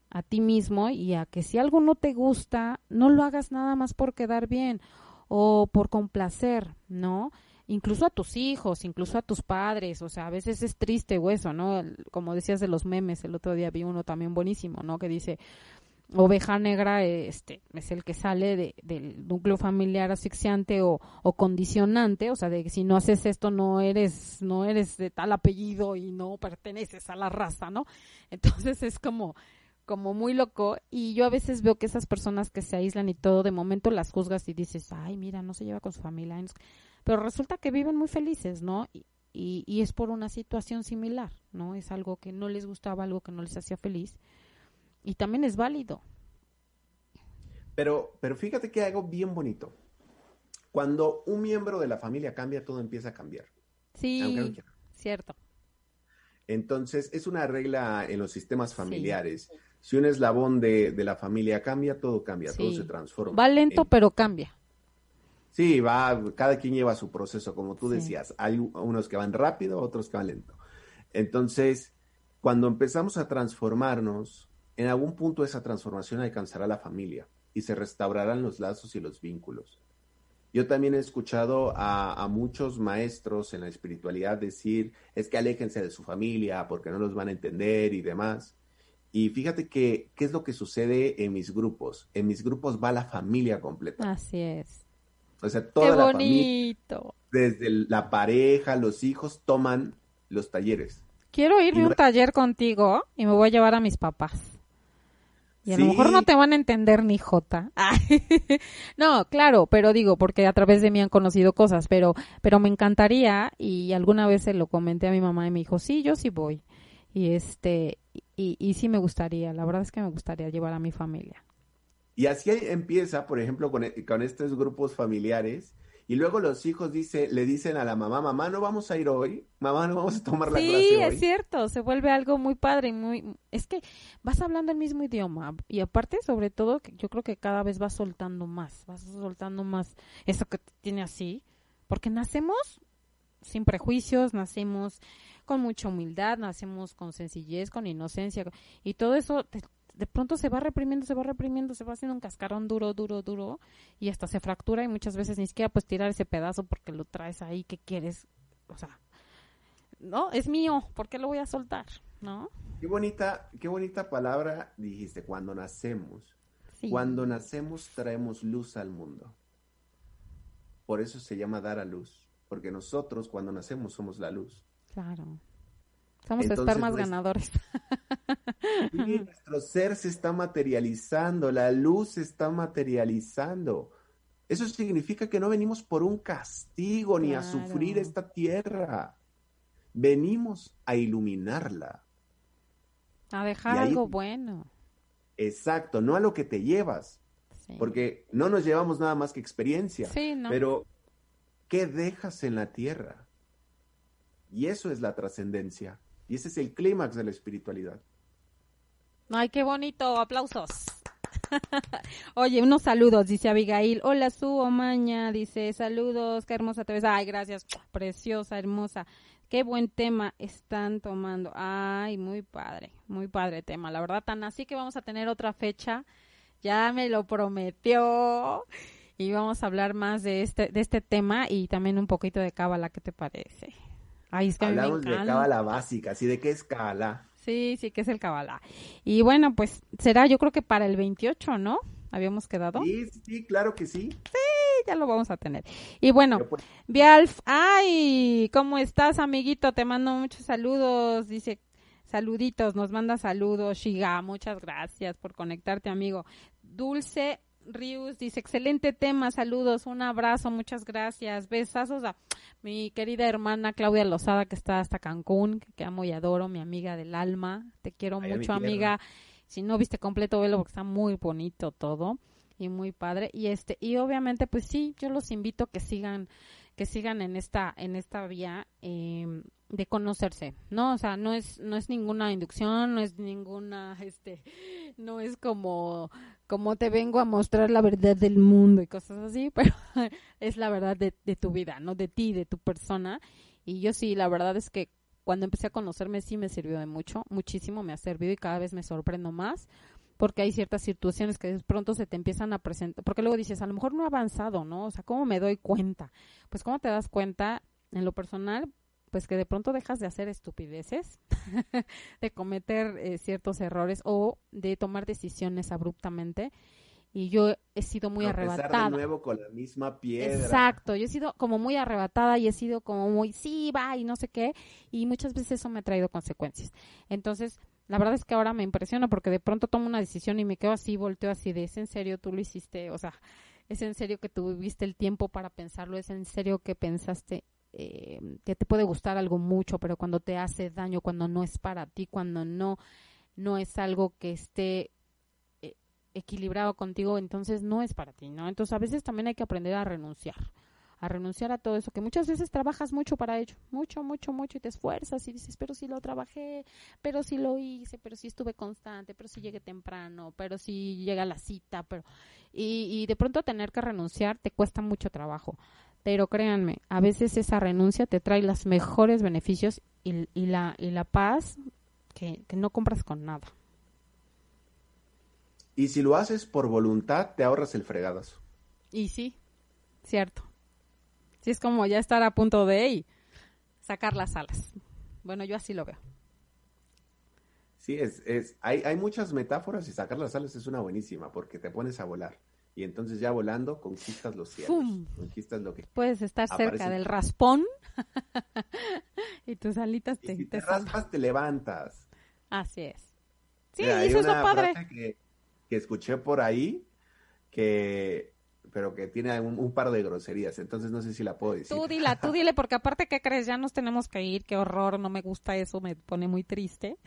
a ti mismo y a que si algo no te gusta, no lo hagas nada más por quedar bien o por complacer, ¿no? Incluso a tus hijos, incluso a tus padres, o sea, a veces es triste o eso, ¿no? Como decías de los memes, el otro día vi uno también buenísimo, ¿no? Que dice, oveja negra este es el que sale de, del núcleo familiar asfixiante o, o, condicionante, o sea, de que si no haces esto no eres no eres de tal apellido y no perteneces a la raza, ¿no? (laughs) Entonces es como como muy loco y yo a veces veo que esas personas que se aíslan y todo de momento las juzgas y dices, "Ay, mira, no se lleva con su familia." Pero resulta que viven muy felices, ¿no? Y, y, y es por una situación similar, ¿no? Es algo que no les gustaba, algo que no les hacía feliz y también es válido. Pero, pero fíjate que hay algo bien bonito. Cuando un miembro de la familia cambia, todo empieza a cambiar. Sí, no cierto. Entonces, es una regla en los sistemas familiares. Sí. Si un eslabón de, de, la familia cambia, todo cambia, sí. todo se transforma. Va lento, en... pero cambia. Sí, va, cada quien lleva su proceso, como tú sí. decías. Hay unos que van rápido, otros que van lento. Entonces, cuando empezamos a transformarnos, en algún punto esa transformación alcanzará la familia y se restaurarán los lazos y los vínculos. Yo también he escuchado a, a, muchos maestros en la espiritualidad decir, es que aléjense de su familia porque no los van a entender y demás. Y fíjate que, ¿qué es lo que sucede en mis grupos? En mis grupos va la familia completa. Así es. O sea, toda Qué la bonito. familia, desde la pareja, los hijos, toman los talleres. Quiero irme a no... un taller contigo y me voy a llevar a mis papás. Y a sí. lo mejor no te van a entender ni jota. (laughs) no, claro, pero digo, porque a través de mí han conocido cosas, pero, pero me encantaría, y alguna vez se lo comenté a mi mamá y me dijo, sí, yo sí voy. Y este, y, y sí me gustaría, la verdad es que me gustaría llevar a mi familia. Y así empieza, por ejemplo, con, con estos grupos familiares, y luego los hijos dice, le dicen a la mamá, mamá, no vamos a ir hoy, mamá, no vamos a tomar la sí, clase hoy. Sí, es cierto, se vuelve algo muy padre y muy, es que vas hablando el mismo idioma y aparte, sobre todo, yo creo que cada vez vas soltando más, vas soltando más eso que te tiene así, porque nacemos sin prejuicios, nacemos con mucha humildad, nacemos con sencillez, con inocencia y todo eso te, de pronto se va reprimiendo, se va reprimiendo, se va haciendo un cascarón duro, duro, duro y hasta se fractura y muchas veces ni siquiera pues tirar ese pedazo porque lo traes ahí que quieres, o sea, no, es mío, ¿por qué lo voy a soltar? ¿No? Qué bonita, qué bonita palabra dijiste, cuando nacemos. Sí. Cuando nacemos traemos luz al mundo. Por eso se llama dar a luz, porque nosotros cuando nacemos somos la luz. Claro. Somos Entonces, espermas pues, ganadores. (laughs) Sí, nuestro ser se está materializando, la luz se está materializando. Eso significa que no venimos por un castigo claro. ni a sufrir esta tierra. Venimos a iluminarla. A dejar ahí, algo bueno. Exacto, no a lo que te llevas. Sí. Porque no nos llevamos nada más que experiencia. Sí, no. Pero, ¿qué dejas en la tierra? Y eso es la trascendencia. Y ese es el clímax de la espiritualidad. Ay, qué bonito, aplausos. (laughs) Oye, unos saludos, dice Abigail. Hola, su Omaña, dice saludos, qué hermosa te ves. Ay, gracias, preciosa, hermosa. Qué buen tema están tomando. Ay, muy padre, muy padre tema. La verdad, tan así que vamos a tener otra fecha. Ya me lo prometió. Y vamos a hablar más de este, de este tema y también un poquito de cábala, ¿qué te parece? Ay, es que Hablamos de cábala básica, así de qué es cábala. Sí, sí, que es el cábala. Y bueno, pues será yo creo que para el 28, ¿no? Habíamos quedado. Sí, sí, claro que sí. Sí, ya lo vamos a tener. Y bueno, pues... Bialf, ay, ¿cómo estás, amiguito? Te mando muchos saludos. Dice, saluditos, nos manda saludos. Shiga, muchas gracias por conectarte, amigo. Dulce Rius dice, excelente tema, saludos, un abrazo, muchas gracias, besazos a mi querida hermana Claudia Lozada que está hasta Cancún, que amo y adoro, mi amiga del alma, te quiero Ay, mucho amiga, Si no viste completo, velo porque está muy bonito todo y muy padre. Y este, y obviamente, pues sí, yo los invito a que sigan, que sigan en esta, en esta vía eh, de conocerse, ¿no? O sea, no es, no es ninguna inducción, no es ninguna, (laughs) este, no es como, como te vengo a mostrar la verdad del mundo y cosas así, (laughs) pero es la verdad de, tu vida, ¿no? De ti, de tu persona. Y yo sí, la verdad es que cuando empecé a conocerme sí me sirvió de mucho, muchísimo me ha servido y cada vez me sorprendo más porque hay ciertas situaciones que de pronto se te empiezan a presentar, porque luego dices, a lo mejor no he avanzado, ¿no? O sea, ¿cómo me doy cuenta? Pues ¿cómo te das cuenta en lo personal? Pues que de pronto dejas de hacer estupideces, (laughs) de cometer eh, ciertos errores o de tomar decisiones abruptamente y yo he sido muy arrebatada. de nuevo con la misma piedra. Exacto, yo he sido como muy arrebatada y he sido como muy, sí, va, y no sé qué, y muchas veces eso me ha traído consecuencias. Entonces, la verdad es que ahora me impresiona porque de pronto tomo una decisión y me quedo así, volteo así de, ¿es en serio tú lo hiciste? O sea, ¿es en serio que tuviste el tiempo para pensarlo? ¿Es en serio que pensaste eh, que te puede gustar algo mucho, pero cuando te hace daño, cuando no es para ti, cuando no, no es algo que esté equilibrado contigo, entonces no es para ti, ¿no? Entonces a veces también hay que aprender a renunciar, a renunciar a todo eso, que muchas veces trabajas mucho para ello, mucho, mucho, mucho, y te esfuerzas y dices, pero si lo trabajé, pero si lo hice, pero si estuve constante, pero si llegué temprano, pero si llega la cita, pero... Y de pronto tener que renunciar te cuesta mucho trabajo. Pero créanme, a veces esa renuncia te trae los mejores beneficios y, y la, y la paz que, que no compras con nada. Y si lo haces por voluntad, te ahorras el fregadazo. Y sí, cierto. Sí, es como ya estar a punto de sacar las alas. Bueno, yo así lo veo. Sí, es, es, hay, hay muchas metáforas y sacar las alas es una buenísima porque te pones a volar. Y entonces ya volando conquistas los cielos. Conquistas lo que... Puedes estar cerca del raspón (laughs) y tus alitas te... Y si te, raspas, te levantas. Así es. Sí, eso es lo padre que escuché por ahí que pero que tiene un, par de groserías, entonces no sé si la puedo decir. Tú dila, tú (laughs) dile, porque aparte, ¿qué crees? Ya nos tenemos que ir, qué horror, no me gusta eso, me pone muy triste.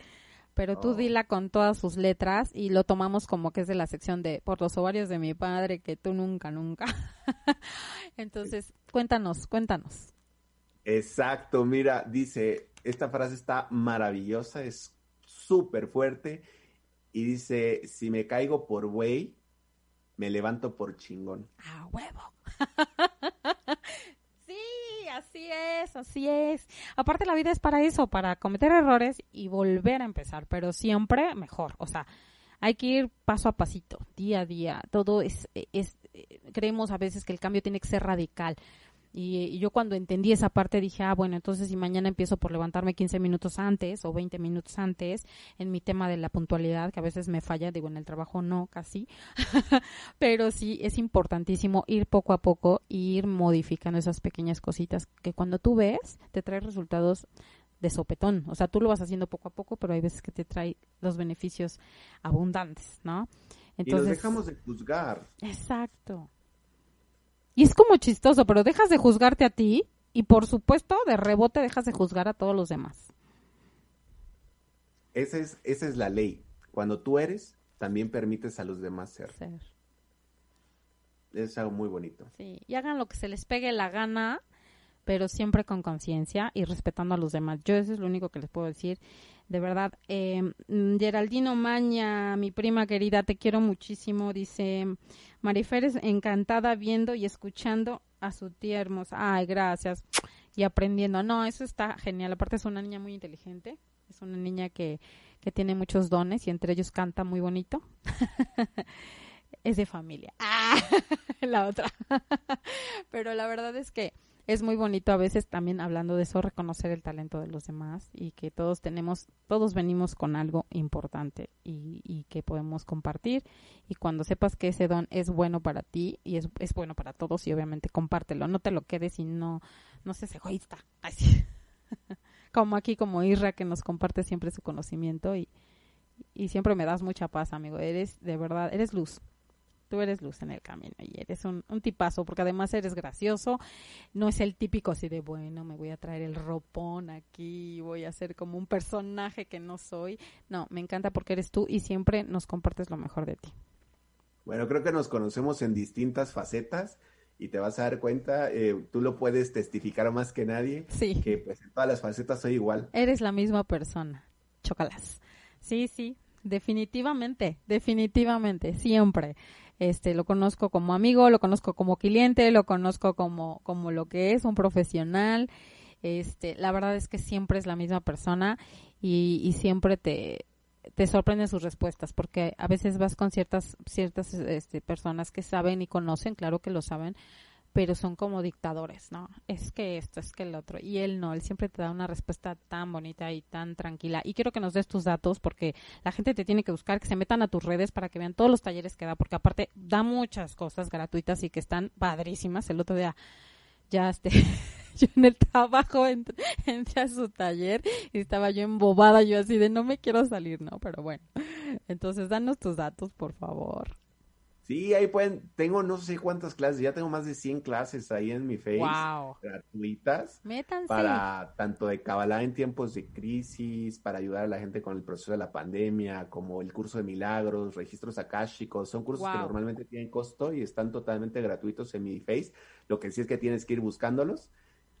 Pero tú oh. dila con todas sus letras y lo tomamos como que es de la sección de por los ovarios de mi padre, que tú nunca, nunca. (laughs) entonces, cuéntanos, cuéntanos. Exacto, mira, dice, esta frase está maravillosa, es súper fuerte y dice, si me caigo por güey, me levanto por chingón. ¡A huevo! (laughs) sí, así es, así es. Aparte la vida es para eso, para cometer errores y volver a empezar, pero siempre mejor. O sea, hay que ir paso a pasito, día a día. Todo es, es, creemos a veces que el cambio tiene que ser radical. Y, yo cuando entendí esa parte dije, ah, bueno, entonces si mañana empiezo por levantarme 15 minutos antes o 20 minutos antes en mi tema de la puntualidad, que a veces me falla, digo, en el trabajo no, casi, (laughs) pero sí es importantísimo ir poco a poco e ir modificando esas pequeñas cositas que cuando tú ves te trae resultados de sopetón. O sea, tú lo vas haciendo poco a poco, pero hay veces que te trae los beneficios abundantes, ¿no? Entonces, y nos dejamos de juzgar. Exacto. Y es como chistoso, pero dejas de juzgarte a ti y por supuesto de rebote dejas de juzgar a todos los demás. Esa es, esa es la ley. Cuando tú eres, también permites a los demás ser. ser. Es algo muy bonito. Sí, y hagan lo que se les pegue la gana, pero siempre con conciencia y respetando a los demás. Yo eso es lo único que les puedo decir de verdad. Eh, Geraldino Maña, mi prima querida, te quiero muchísimo. Dice, Marifer es encantada viendo y escuchando a su tía hermosa. Ay, gracias. Y aprendiendo. No, eso está genial. Aparte es una niña muy inteligente. Es una niña que, que tiene muchos dones y entre ellos canta muy bonito. (laughs) es de familia. Ah, (laughs) la otra. (laughs) Pero la verdad es que es muy bonito a veces también hablando de eso reconocer el talento de los demás y que todos tenemos todos venimos con algo importante y, y que podemos compartir. Y cuando sepas que ese don es bueno para ti y es, es bueno para todos y obviamente compártelo no te lo quedes y no no seas egoísta. (laughs) Así. Como aquí como Irra que nos comparte siempre su conocimiento y, y siempre me das mucha paz amigo. Eres de verdad eres luz tú eres luz en el camino y eres un, un tipazo, porque además eres gracioso, no es el típico así de, bueno, me voy a traer el ropón aquí, voy a ser como un personaje que no soy. No, me encanta porque eres tú y siempre nos compartes lo mejor de ti. Bueno, creo que nos conocemos en distintas facetas y te vas a dar cuenta, eh, tú lo puedes testificar más que nadie, Sí. que pues en todas las facetas soy igual. Eres la misma persona. Chócalas. Sí, sí, definitivamente, definitivamente, siempre. Este, lo conozco como amigo, lo conozco como cliente, lo conozco como, como lo que es un profesional. Este, la verdad es que siempre es la misma persona y, y siempre te, te sorprenden sus respuestas porque a veces vas con ciertas ciertas este, personas que saben y conocen, claro que lo saben, pero son como dictadores, ¿no? Es que esto, es que el otro. Y él no, él siempre te da una respuesta tan bonita y tan tranquila. Y quiero que nos des tus datos porque la gente te tiene que buscar, que se metan a tus redes para que vean todos los talleres que da, porque aparte da muchas cosas gratuitas y que están padrísimas. El otro día ya este (laughs) yo en el trabajo entré, entré a su taller y estaba yo embobada, yo así de no me quiero salir, ¿no? Pero bueno, entonces danos tus datos, por favor. Sí, ahí pueden, tengo no sé cuántas clases, ya tengo más de 100 clases ahí en mi Face, Wow. gratuitas, Métanse. para tanto de Kabbalah en tiempos de crisis, para ayudar a la gente con el proceso de la pandemia, como el curso de milagros, registros akáshicos, son cursos que normalmente tienen costo y están totalmente gratuitos en mi Face, lo que sí es que tienes que ir buscándolos.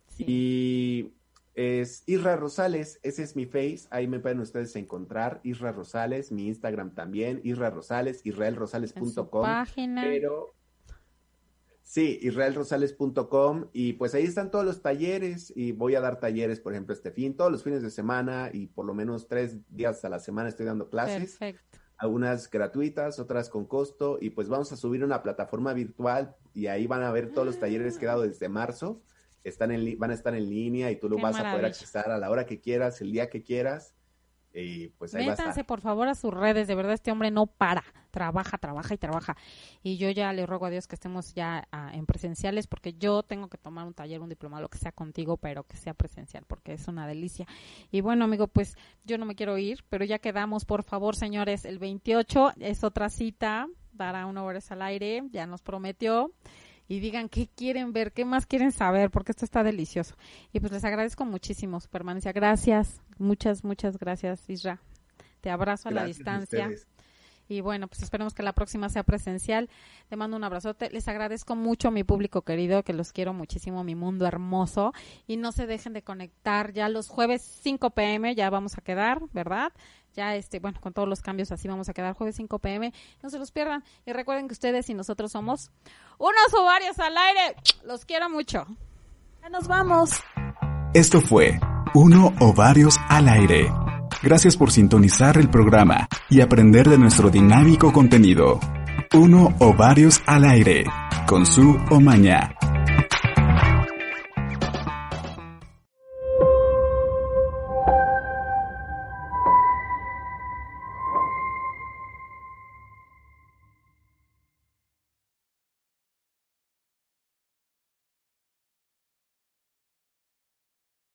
Sí. Y es Isra Rosales, ese es mi face, ahí me pueden ustedes encontrar, Isra Rosales, mi Instagram también, Isra Rosales, israelrosales.com, página. pero sí, israelrosales.com y pues ahí están todos los talleres y voy a dar talleres, por ejemplo, este fin, todos los fines de semana y por lo menos tres días a la semana estoy dando clases Perfecto. algunas gratuitas, otras con costo, y pues vamos a subir una plataforma virtual y ahí van a ver todos los talleres que he dado desde marzo. Están en, van a estar en línea y tú lo Qué vas a poder accesar a la hora que quieras, el día que quieras. Y pues ahí va a Métanse estar. por favor a sus redes, de verdad este hombre no para, trabaja, trabaja y trabaja. Y yo ya le ruego a Dios que estemos ya ah, en presenciales porque yo tengo que tomar un taller, un diplomado, lo que sea contigo, pero que sea presencial porque es una delicia. Y bueno, amigo, pues yo no me quiero ir, pero ya quedamos, por favor, señores, el 28 es otra cita, dará una hora al aire, ya nos prometió. Y digan qué quieren ver, qué más quieren saber, porque esto está delicioso. Y pues les agradezco muchísimo su permanencia. Gracias, muchas, muchas gracias, Isra. Te abrazo a la a distancia. Y bueno, pues esperemos que la próxima sea presencial. Te mando un abrazote. Les agradezco mucho a mi público querido, que los quiero muchísimo, mi mundo hermoso. Y no se dejen de conectar ya los jueves 5 pm, ya vamos a quedar, ¿verdad? Ya este, bueno, con todos los cambios así vamos a quedar jueves 5 pm. No se los pierdan. Y recuerden que ustedes y nosotros somos unos ovarios al aire. Los quiero mucho. Ya nos vamos. Esto fue Uno o Varios al Aire. Gracias por sintonizar el programa y aprender de nuestro dinámico contenido. Uno o Varios al Aire, con su Omaña.